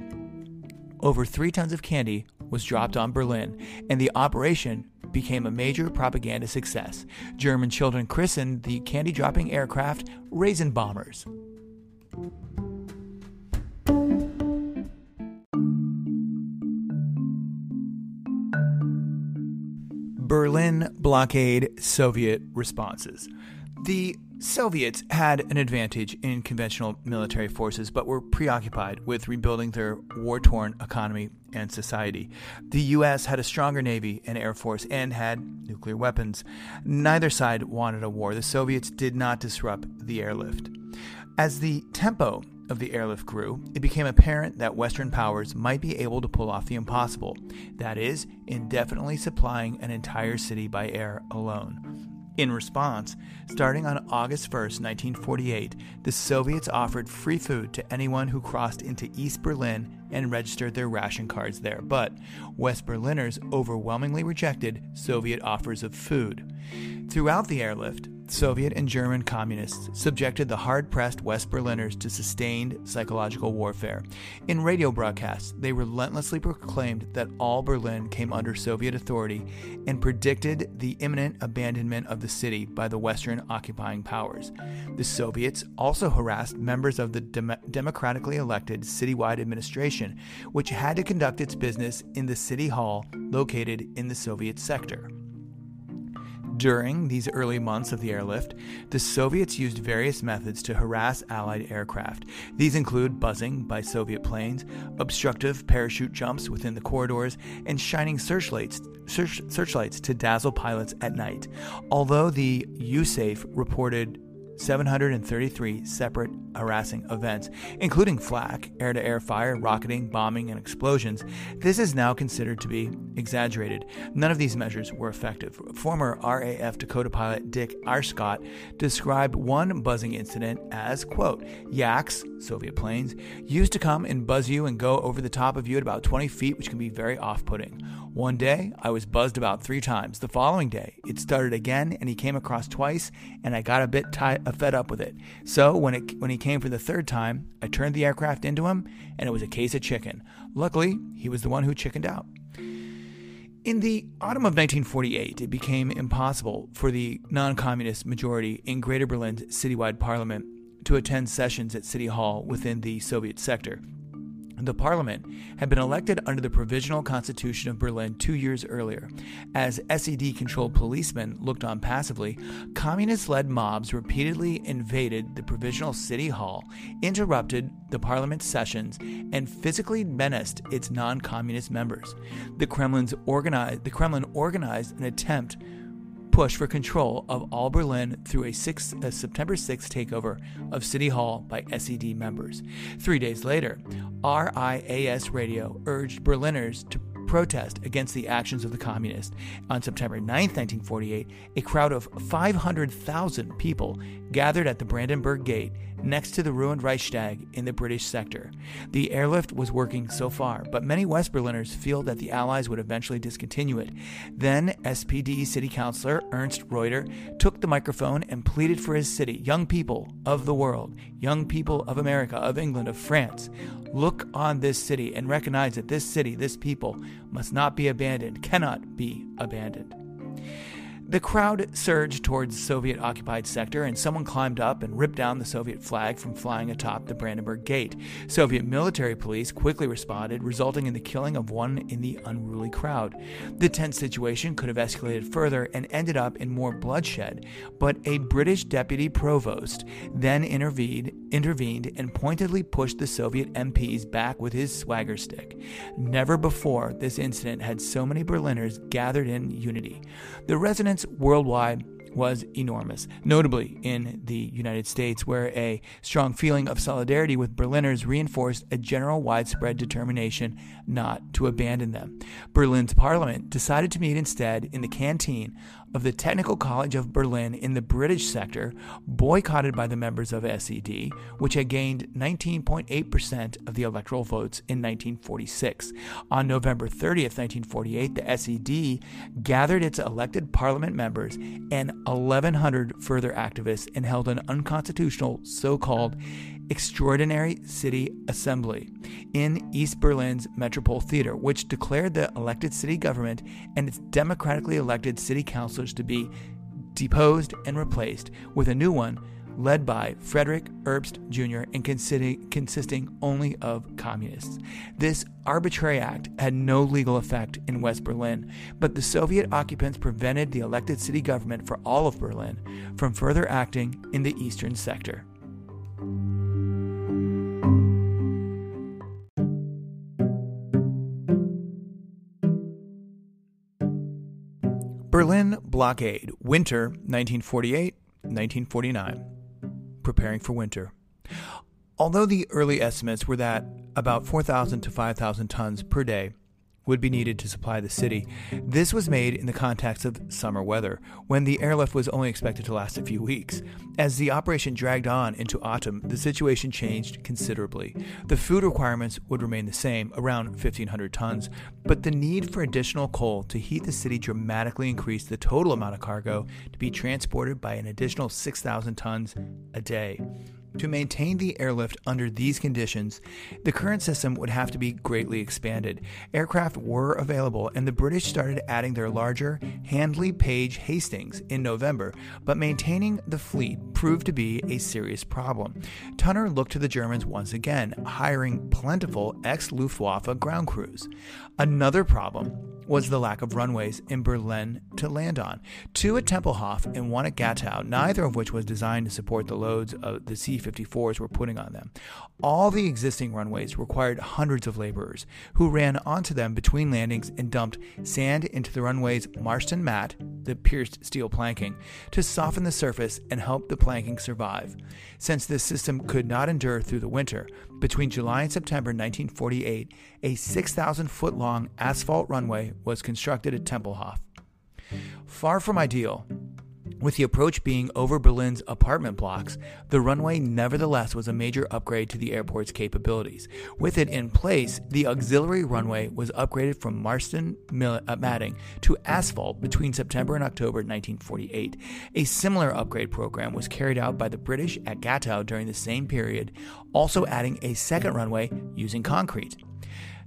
[SPEAKER 1] over three tons of candy was dropped on Berlin, and the operation became a major propaganda success. German children christened the candy dropping aircraft Raisin Bombers. Berlin blockade Soviet responses. The Soviets had an advantage in conventional military forces, but were preoccupied with rebuilding their war torn economy and society. The U.S. had a stronger navy and air force and had nuclear weapons. Neither side wanted a war. The Soviets did not disrupt the airlift. As the tempo of the airlift grew, it became apparent that Western powers might be able to pull off the impossible that is, indefinitely supplying an entire city by air alone. In response, starting on August 1, 1948, the Soviets offered free food to anyone who crossed into East Berlin and registered their ration cards there, but West Berliners overwhelmingly rejected Soviet offers of food. Throughout the airlift, Soviet and German communists subjected the hard pressed West Berliners to sustained psychological warfare. In radio broadcasts, they relentlessly proclaimed that all Berlin came under Soviet authority and predicted the imminent abandonment of the city by the Western occupying powers. The Soviets also harassed members of the dem- democratically elected citywide administration, which had to conduct its business in the city hall located in the Soviet sector. During these early months of the airlift, the Soviets used various methods to harass Allied aircraft. These include buzzing by Soviet planes, obstructive parachute jumps within the corridors, and shining searchlights, search, searchlights to dazzle pilots at night. Although the USAF reported 733 separate harassing events, including flak, air to air fire, rocketing, bombing, and explosions. This is now considered to be exaggerated. None of these measures were effective. Former RAF Dakota pilot Dick Arscott described one buzzing incident as, quote, Yaks, Soviet planes, used to come and buzz you and go over the top of you at about 20 feet, which can be very off putting. One day, I was buzzed about three times. The following day, it started again, and he came across twice, and I got a bit t- fed up with it. So when it when he came for the third time, I turned the aircraft into him, and it was a case of chicken. Luckily, he was the one who chickened out. In the autumn of 1948, it became impossible for the non communist majority in Greater Berlin's citywide parliament to attend sessions at City Hall within the Soviet sector. The parliament had been elected under the Provisional Constitution of Berlin two years earlier. As SED controlled policemen looked on passively, communist led mobs repeatedly invaded the Provisional City Hall, interrupted the parliament's sessions, and physically menaced its non communist members. The, Kremlin's organized, the Kremlin organized an attempt push for control of all Berlin through a, a September 6th takeover of City Hall by SED members. Three days later, RIAS Radio urged Berliners to protest against the actions of the communists. On September 9, 1948, a crowd of 500,000 people gathered at the Brandenburg Gate next to the ruined Reichstag in the British sector. The airlift was working so far, but many West Berliners feel that the Allies would eventually discontinue it. Then SPD city councilor Ernst Reuter took the microphone and pleaded for his city, young people of the world, young people of America, of England, of France. Look on this city and recognize that this city, this people, must not be abandoned, cannot be abandoned. The crowd surged towards the Soviet occupied sector, and someone climbed up and ripped down the Soviet flag from flying atop the Brandenburg Gate. Soviet military police quickly responded, resulting in the killing of one in the unruly crowd. The tense situation could have escalated further and ended up in more bloodshed, but a British deputy provost then intervened, intervened and pointedly pushed the Soviet MPs back with his swagger stick. Never before this incident had so many Berliners gathered in unity. The residents worldwide was enormous, notably in the United States, where a strong feeling of solidarity with Berliners reinforced a general widespread determination not to abandon them. Berlin's parliament decided to meet instead in the canteen of the Technical College of Berlin in the British sector, boycotted by the members of SED, which had gained 19.8% of the electoral votes in 1946. On November 30th, 1948, the SED gathered its elected parliament members and 1,100 further activists and held an unconstitutional so called Extraordinary City Assembly in East Berlin's Metropole Theater, which declared the elected city government and its democratically elected city councilors to be deposed and replaced with a new one led by Frederick Ebert Jr. and consisting only of communists. This arbitrary act had no legal effect in West Berlin, but the Soviet occupants prevented the elected city government for all of Berlin from further acting in the eastern sector. Berlin Blockade, Winter 1948 1949. Preparing for winter. Although the early estimates were that about 4,000 to 5,000 tons per day would be needed to supply the city. This was made in the context of summer weather, when the airlift was only expected to last a few weeks. As the operation dragged on into autumn, the situation changed considerably. The food requirements would remain the same, around 1,500 tons, but the need for additional coal to heat the city dramatically increased the total amount of cargo to be transported by an additional 6,000 tons a day. To maintain the airlift under these conditions, the current system would have to be greatly expanded. Aircraft were available, and the British started adding their larger Handley Page Hastings in November, but maintaining the fleet proved to be a serious problem. Tunner looked to the Germans once again, hiring plentiful ex Luftwaffe ground crews. Another problem was the lack of runways in Berlin to land on. Two at Tempelhof and one at Gatow, neither of which was designed to support the loads of the C 54s were putting on them. All the existing runways required hundreds of laborers who ran onto them between landings and dumped sand into the runway's Marston mat, the pierced steel planking, to soften the surface and help the planking survive. Since this system could not endure through the winter, between July and September 1948, a 6,000 foot long asphalt runway was constructed at Tempelhof. Far from ideal, with the approach being over Berlin's apartment blocks, the runway nevertheless was a major upgrade to the airport's capabilities. With it in place, the auxiliary runway was upgraded from Marston uh, matting to asphalt between September and October 1948. A similar upgrade program was carried out by the British at Gatow during the same period, also adding a second runway using concrete.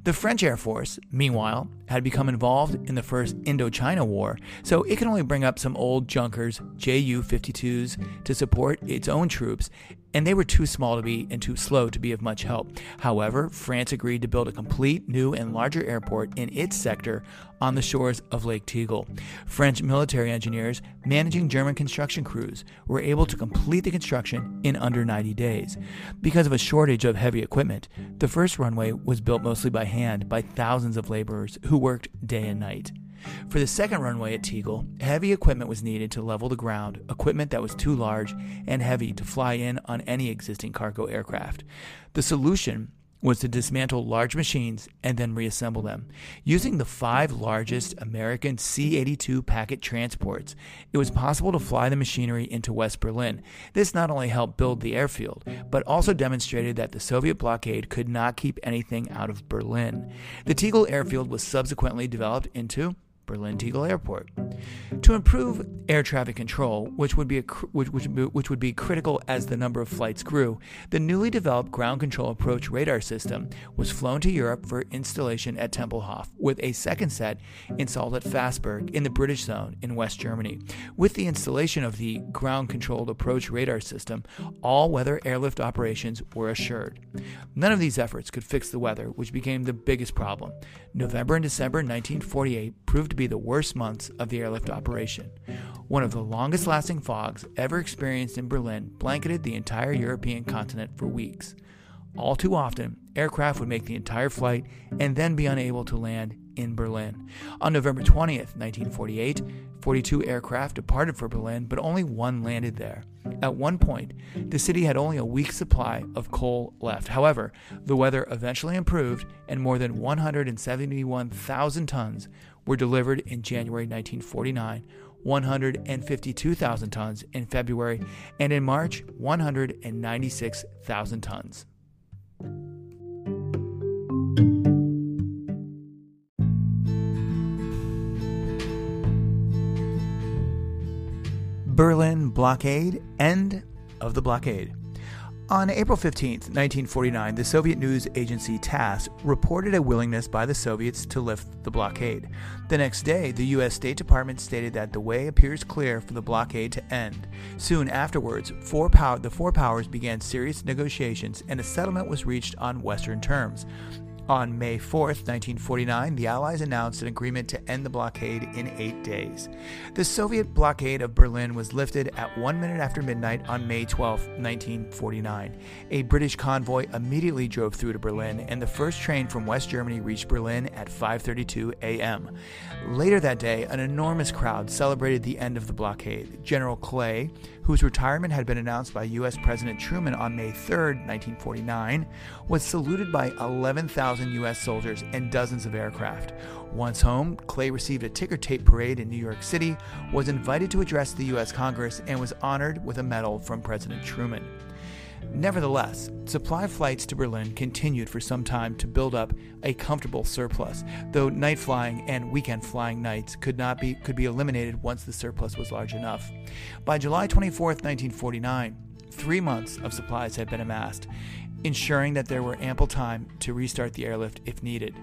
[SPEAKER 1] The French Air Force, meanwhile, had become involved in the First Indochina War, so it could only bring up some old Junkers Ju 52s to support its own troops, and they were too small to be and too slow to be of much help. However, France agreed to build a complete new and larger airport in its sector on the shores of Lake Tegel. French military engineers managing German construction crews were able to complete the construction in under 90 days. Because of a shortage of heavy equipment, the first runway was built mostly by hand by thousands of laborers who worked day and night. For the second runway at Tegel, heavy equipment was needed to level the ground, equipment that was too large and heavy to fly in on any existing cargo aircraft. The solution was to dismantle large machines and then reassemble them. Using the five largest American C 82 packet transports, it was possible to fly the machinery into West Berlin. This not only helped build the airfield, but also demonstrated that the Soviet blockade could not keep anything out of Berlin. The Tegel airfield was subsequently developed into Berlin Tegel Airport. To improve air traffic control, which would, be which, which, which would be critical as the number of flights grew, the newly developed ground control approach radar system was flown to Europe for installation at Tempelhof, with a second set installed at Fassberg in the British zone in West Germany. With the installation of the ground controlled approach radar system, all weather airlift operations were assured. None of these efforts could fix the weather, which became the biggest problem. November and December 1948 proved to be the worst months of the airlift operation. One of the longest lasting fogs ever experienced in Berlin blanketed the entire European continent for weeks. All too often, aircraft would make the entire flight and then be unable to land in Berlin. On November 20th, 1948, 42 aircraft departed for Berlin, but only one landed there. At one point, the city had only a week's supply of coal left. However, the weather eventually improved, and more than 171,000 tons were delivered in January 1949, 152,000 tons in February, and in March, 196,000 tons. Berlin blockade, end of the blockade. On April 15, 1949, the Soviet news agency TASS reported a willingness by the Soviets to lift the blockade. The next day, the U.S. State Department stated that the way appears clear for the blockade to end. Soon afterwards, four pow- the four powers began serious negotiations and a settlement was reached on Western terms. On May 4, 1949, the Allies announced an agreement to end the blockade in eight days. The Soviet blockade of Berlin was lifted at one minute after midnight on May 12, 1949. A British convoy immediately drove through to Berlin, and the first train from West Germany reached Berlin at 5:32 a.m. Later that day, an enormous crowd celebrated the end of the blockade. General Clay, whose retirement had been announced by U.S. President Truman on May 3, 1949, was saluted by 11,000 U.S. soldiers and dozens of aircraft. Once home, Clay received a ticker tape parade in New York City, was invited to address the U.S. Congress, and was honored with a medal from President Truman. Nevertheless, supply flights to Berlin continued for some time to build up a comfortable surplus, though night flying and weekend flying nights could not be could be eliminated once the surplus was large enough. By July 24, 1949, 3 months of supplies had been amassed, ensuring that there were ample time to restart the airlift if needed.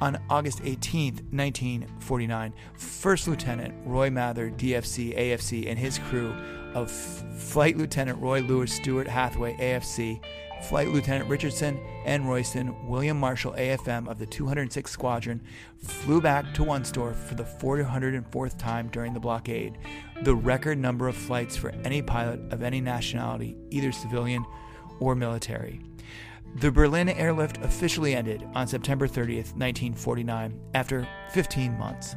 [SPEAKER 1] On August 18, 1949, First Lieutenant Roy Mather, DFC, AFC, and his crew of Flight Lieutenant Roy Lewis Stewart Hathaway, AFC, Flight Lieutenant Richardson and Royston, William Marshall, AFM of the 206th Squadron, flew back to Wunstorf for the 404th time during the blockade, the record number of flights for any pilot of any nationality, either civilian or military. The Berlin airlift officially ended on September 30th, 1949, after 15 months.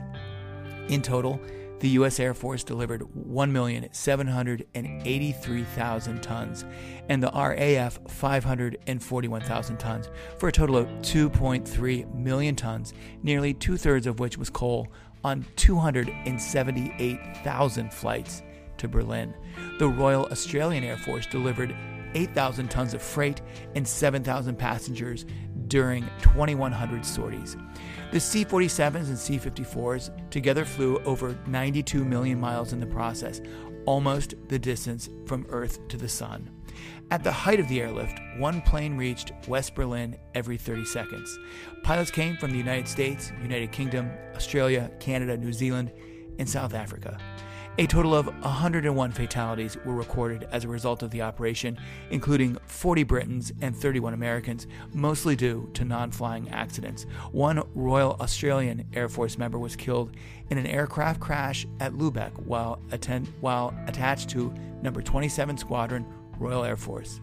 [SPEAKER 1] In total, the U.S. Air Force delivered 1,783,000 tons, and the RAF 541,000 tons, for a total of 2.3 million tons, nearly two thirds of which was coal, on 278,000 flights to Berlin. The Royal Australian Air Force delivered 8,000 tons of freight and 7,000 passengers during 2,100 sorties. The C 47s and C 54s together flew over 92 million miles in the process, almost the distance from Earth to the Sun. At the height of the airlift, one plane reached West Berlin every 30 seconds. Pilots came from the United States, United Kingdom, Australia, Canada, New Zealand, and South Africa. A total of 101 fatalities were recorded as a result of the operation, including 40 Britons and 31 Americans, mostly due to non flying accidents. One Royal Australian Air Force member was killed in an aircraft crash at Lubeck while, attend- while attached to Number 27 Squadron, Royal Air Force.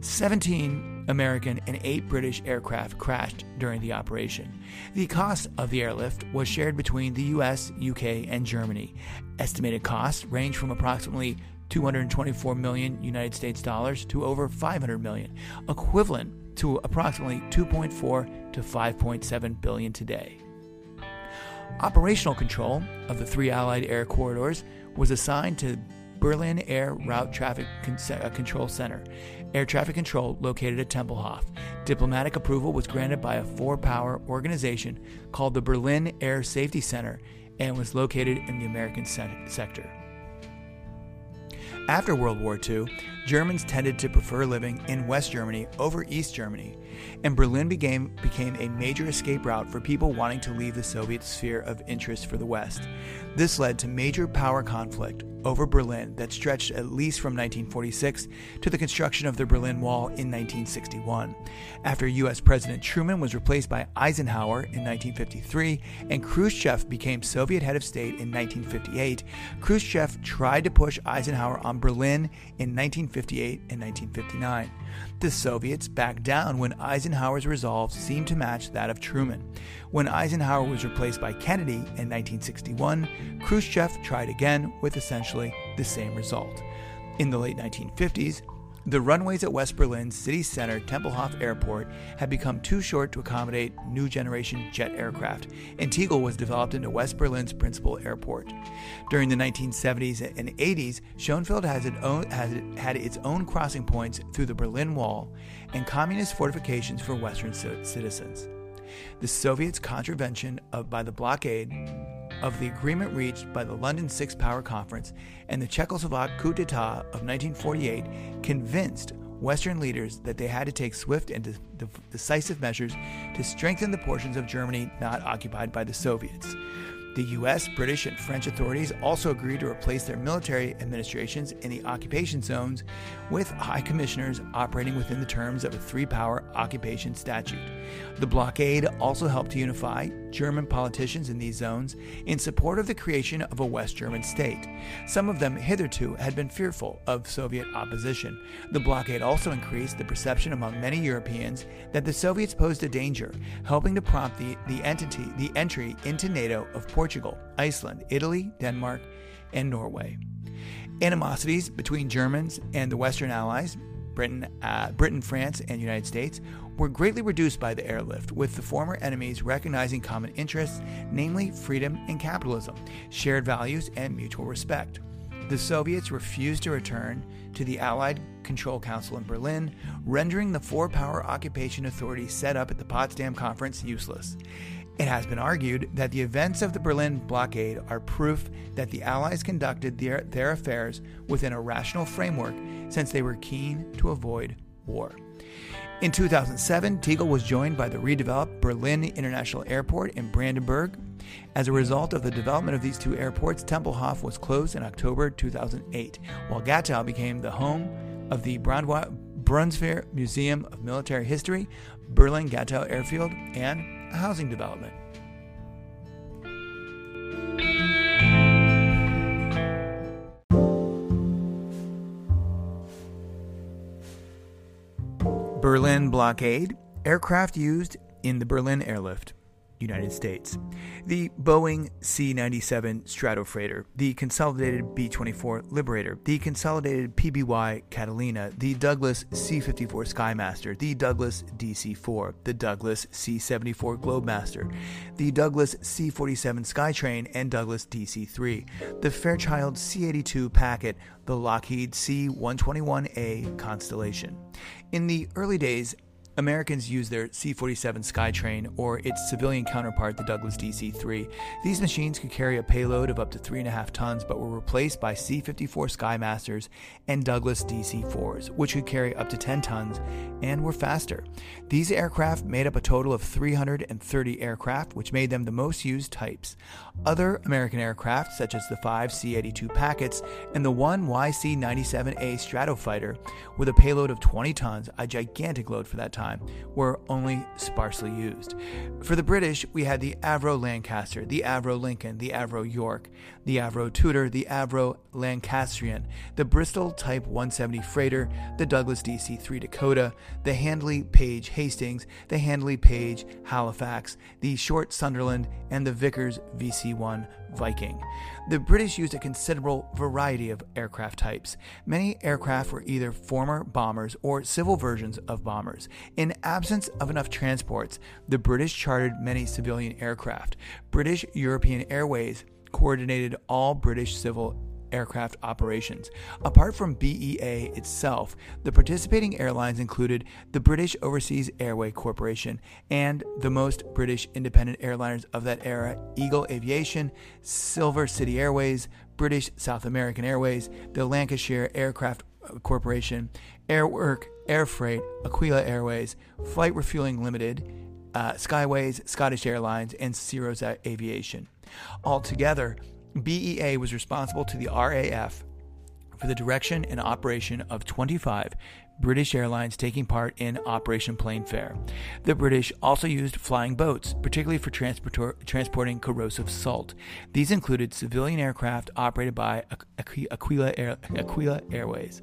[SPEAKER 1] 17 American and 8 British aircraft crashed during the operation. The cost of the airlift was shared between the US, UK, and Germany. Estimated costs range from approximately 224 million United States dollars to over 500 million, equivalent to approximately 2.4 to 5.7 billion today. Operational control of the three Allied air corridors was assigned to Berlin Air Route Traffic uh, Control Center, air traffic control located at Tempelhof. Diplomatic approval was granted by a four power organization called the Berlin Air Safety Center and was located in the American sector. After World War II, Germans tended to prefer living in West Germany over East Germany, and Berlin became, became a major escape route for people wanting to leave the Soviet sphere of interest for the West. This led to major power conflict over Berlin that stretched at least from 1946 to the construction of the Berlin Wall in 1961. After U.S. President Truman was replaced by Eisenhower in 1953 and Khrushchev became Soviet head of state in 1958, Khrushchev tried to push Eisenhower on Berlin in 1958 and 1959. The Soviets backed down when Eisenhower's resolve seemed to match that of Truman. When Eisenhower was replaced by Kennedy in 1961, Khrushchev tried again with essentially the same result. In the late 1950s, the runways at West Berlin's city center Tempelhof Airport had become too short to accommodate new generation jet aircraft, and Tegel was developed into West Berlin's principal airport. During the 1970s and 80s, Schönefeld has, it own, has it, had its own crossing points through the Berlin Wall and communist fortifications for Western citizens. The Soviets' contravention of, by the blockade of the agreement reached by the London Six Power Conference and the Czechoslovak coup d'etat of 1948 convinced Western leaders that they had to take swift and de- decisive measures to strengthen the portions of Germany not occupied by the Soviets. The US, British, and French authorities also agreed to replace their military administrations in the occupation zones with high commissioners operating within the terms of a three power occupation statute. The blockade also helped to unify German politicians in these zones in support of the creation of a West German state. Some of them hitherto had been fearful of Soviet opposition. The blockade also increased the perception among many Europeans that the Soviets posed a danger, helping to prompt the, the entity the entry into NATO of Portugal, Iceland, Italy, Denmark, and Norway. Animosities between Germans and the Western Allies, Britain, uh, Britain, France, and United States, were greatly reduced by the airlift, with the former enemies recognizing common interests, namely freedom and capitalism, shared values, and mutual respect. The Soviets refused to return to the Allied Control Council in Berlin, rendering the four power occupation authority set up at the Potsdam Conference useless. It has been argued that the events of the Berlin blockade are proof that the Allies conducted their, their affairs within a rational framework since they were keen to avoid war. In 2007, Tegel was joined by the redeveloped Berlin International Airport in Brandenburg. As a result of the development of these two airports, Tempelhof was closed in October 2008, while Gatow became the home of the Bundeswehr Museum of Military History, Berlin Gatow Airfield, and housing development. Berlin blockade, aircraft used in the Berlin airlift. United States. The Boeing C 97 Stratofreighter, the consolidated B 24 Liberator, the consolidated PBY Catalina, the Douglas C 54 Skymaster, the Douglas DC 4, the Douglas C 74 Globemaster, the Douglas C 47 Skytrain, and Douglas DC 3, the Fairchild C 82 Packet, the Lockheed C 121A Constellation. In the early days, Americans used their C 47 Skytrain or its civilian counterpart, the Douglas DC 3. These machines could carry a payload of up to 3.5 tons but were replaced by C 54 Skymasters and Douglas DC 4s, which could carry up to 10 tons and were faster. These aircraft made up a total of 330 aircraft, which made them the most used types. Other American aircraft, such as the five C 82 Packets and the one YC 97A Stratofreighter, with a payload of 20 tons, a gigantic load for that time time were only sparsely used. For the British, we had the Avro Lancaster, the Avro Lincoln, the Avro York, the Avro Tudor, the Avro Lancastrian, the Bristol Type 170 Freighter, the Douglas DC 3 Dakota, the Handley Page Hastings, the Handley Page Halifax, the Short Sunderland, and the Vickers VC 1 Viking. The British used a considerable variety of aircraft types. Many aircraft were either former bombers or civil versions of bombers. In absence of enough transports, the British chartered many civilian aircraft. British European Airways coordinated all British civil aircraft operations. Apart from BEA itself, the participating airlines included the British Overseas Airway Corporation and the most British independent airliners of that era Eagle Aviation, Silver City Airways, British South American Airways, the Lancashire Aircraft Corporation, Airwork, Air Freight, Aquila Airways, Flight Refueling Limited, uh, Skyways, Scottish Airlines, and Ciro's Aviation. Altogether, BEA was responsible to the RAF for the direction and operation of 25 British Airlines taking part in Operation Plainfare. The British also used flying boats, particularly for transporting corrosive salt. These included civilian aircraft operated by Aquila, Air- Aquila Airways.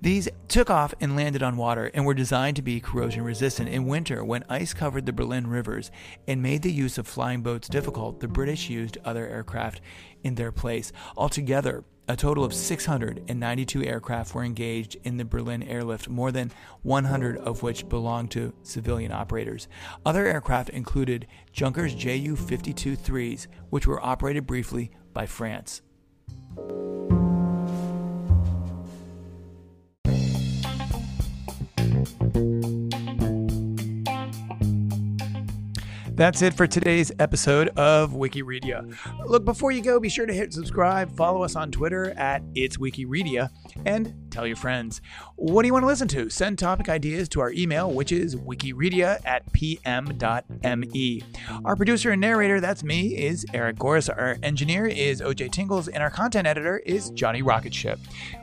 [SPEAKER 1] These took off and landed on water and were designed to be corrosion resistant. In winter, when ice covered the Berlin rivers and made the use of flying boats difficult, the British used other aircraft in their place. Altogether, a total of 692 aircraft were engaged in the Berlin airlift, more than 100 of which belonged to civilian operators. Other aircraft included Junkers Ju 52 3s, which were operated briefly by France. That's it for today's episode of Wikiredia. Look, before you go, be sure to hit subscribe, follow us on Twitter at It's Wikiredia, and tell your friends. What do you want to listen to? Send topic ideas to our email, which is wikiredia at pm.me. Our producer and narrator, that's me, is Eric Goris. Our engineer is OJ Tingles, and our content editor is Johnny Rocketship.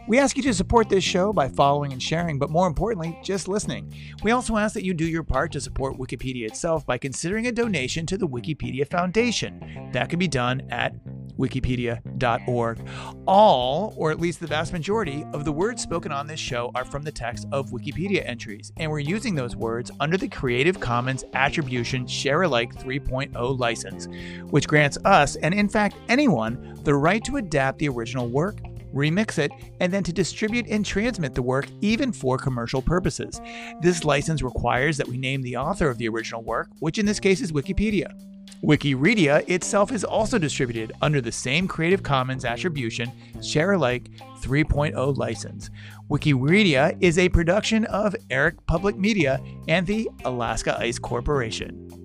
[SPEAKER 1] We ask you to support this show by following and sharing, but more importantly, just listening. We also ask that you do your part to support Wikipedia itself by considering a donation to the Wikipedia Foundation. That can be done at wikipedia.org. All, or at least the vast majority, of the words spoken on this show are from the text of Wikipedia entries, and we're using those words under the Creative Commons Attribution Share Alike 3.0 license, which grants us, and in fact anyone, the right to adapt the original work remix it, and then to distribute and transmit the work even for commercial purposes. This license requires that we name the author of the original work, which in this case is Wikipedia. Wikiredia itself is also distributed under the same Creative Commons Attribution Share Alike 3.0 license. Wikiredia is a production of Eric Public Media and the Alaska Ice Corporation.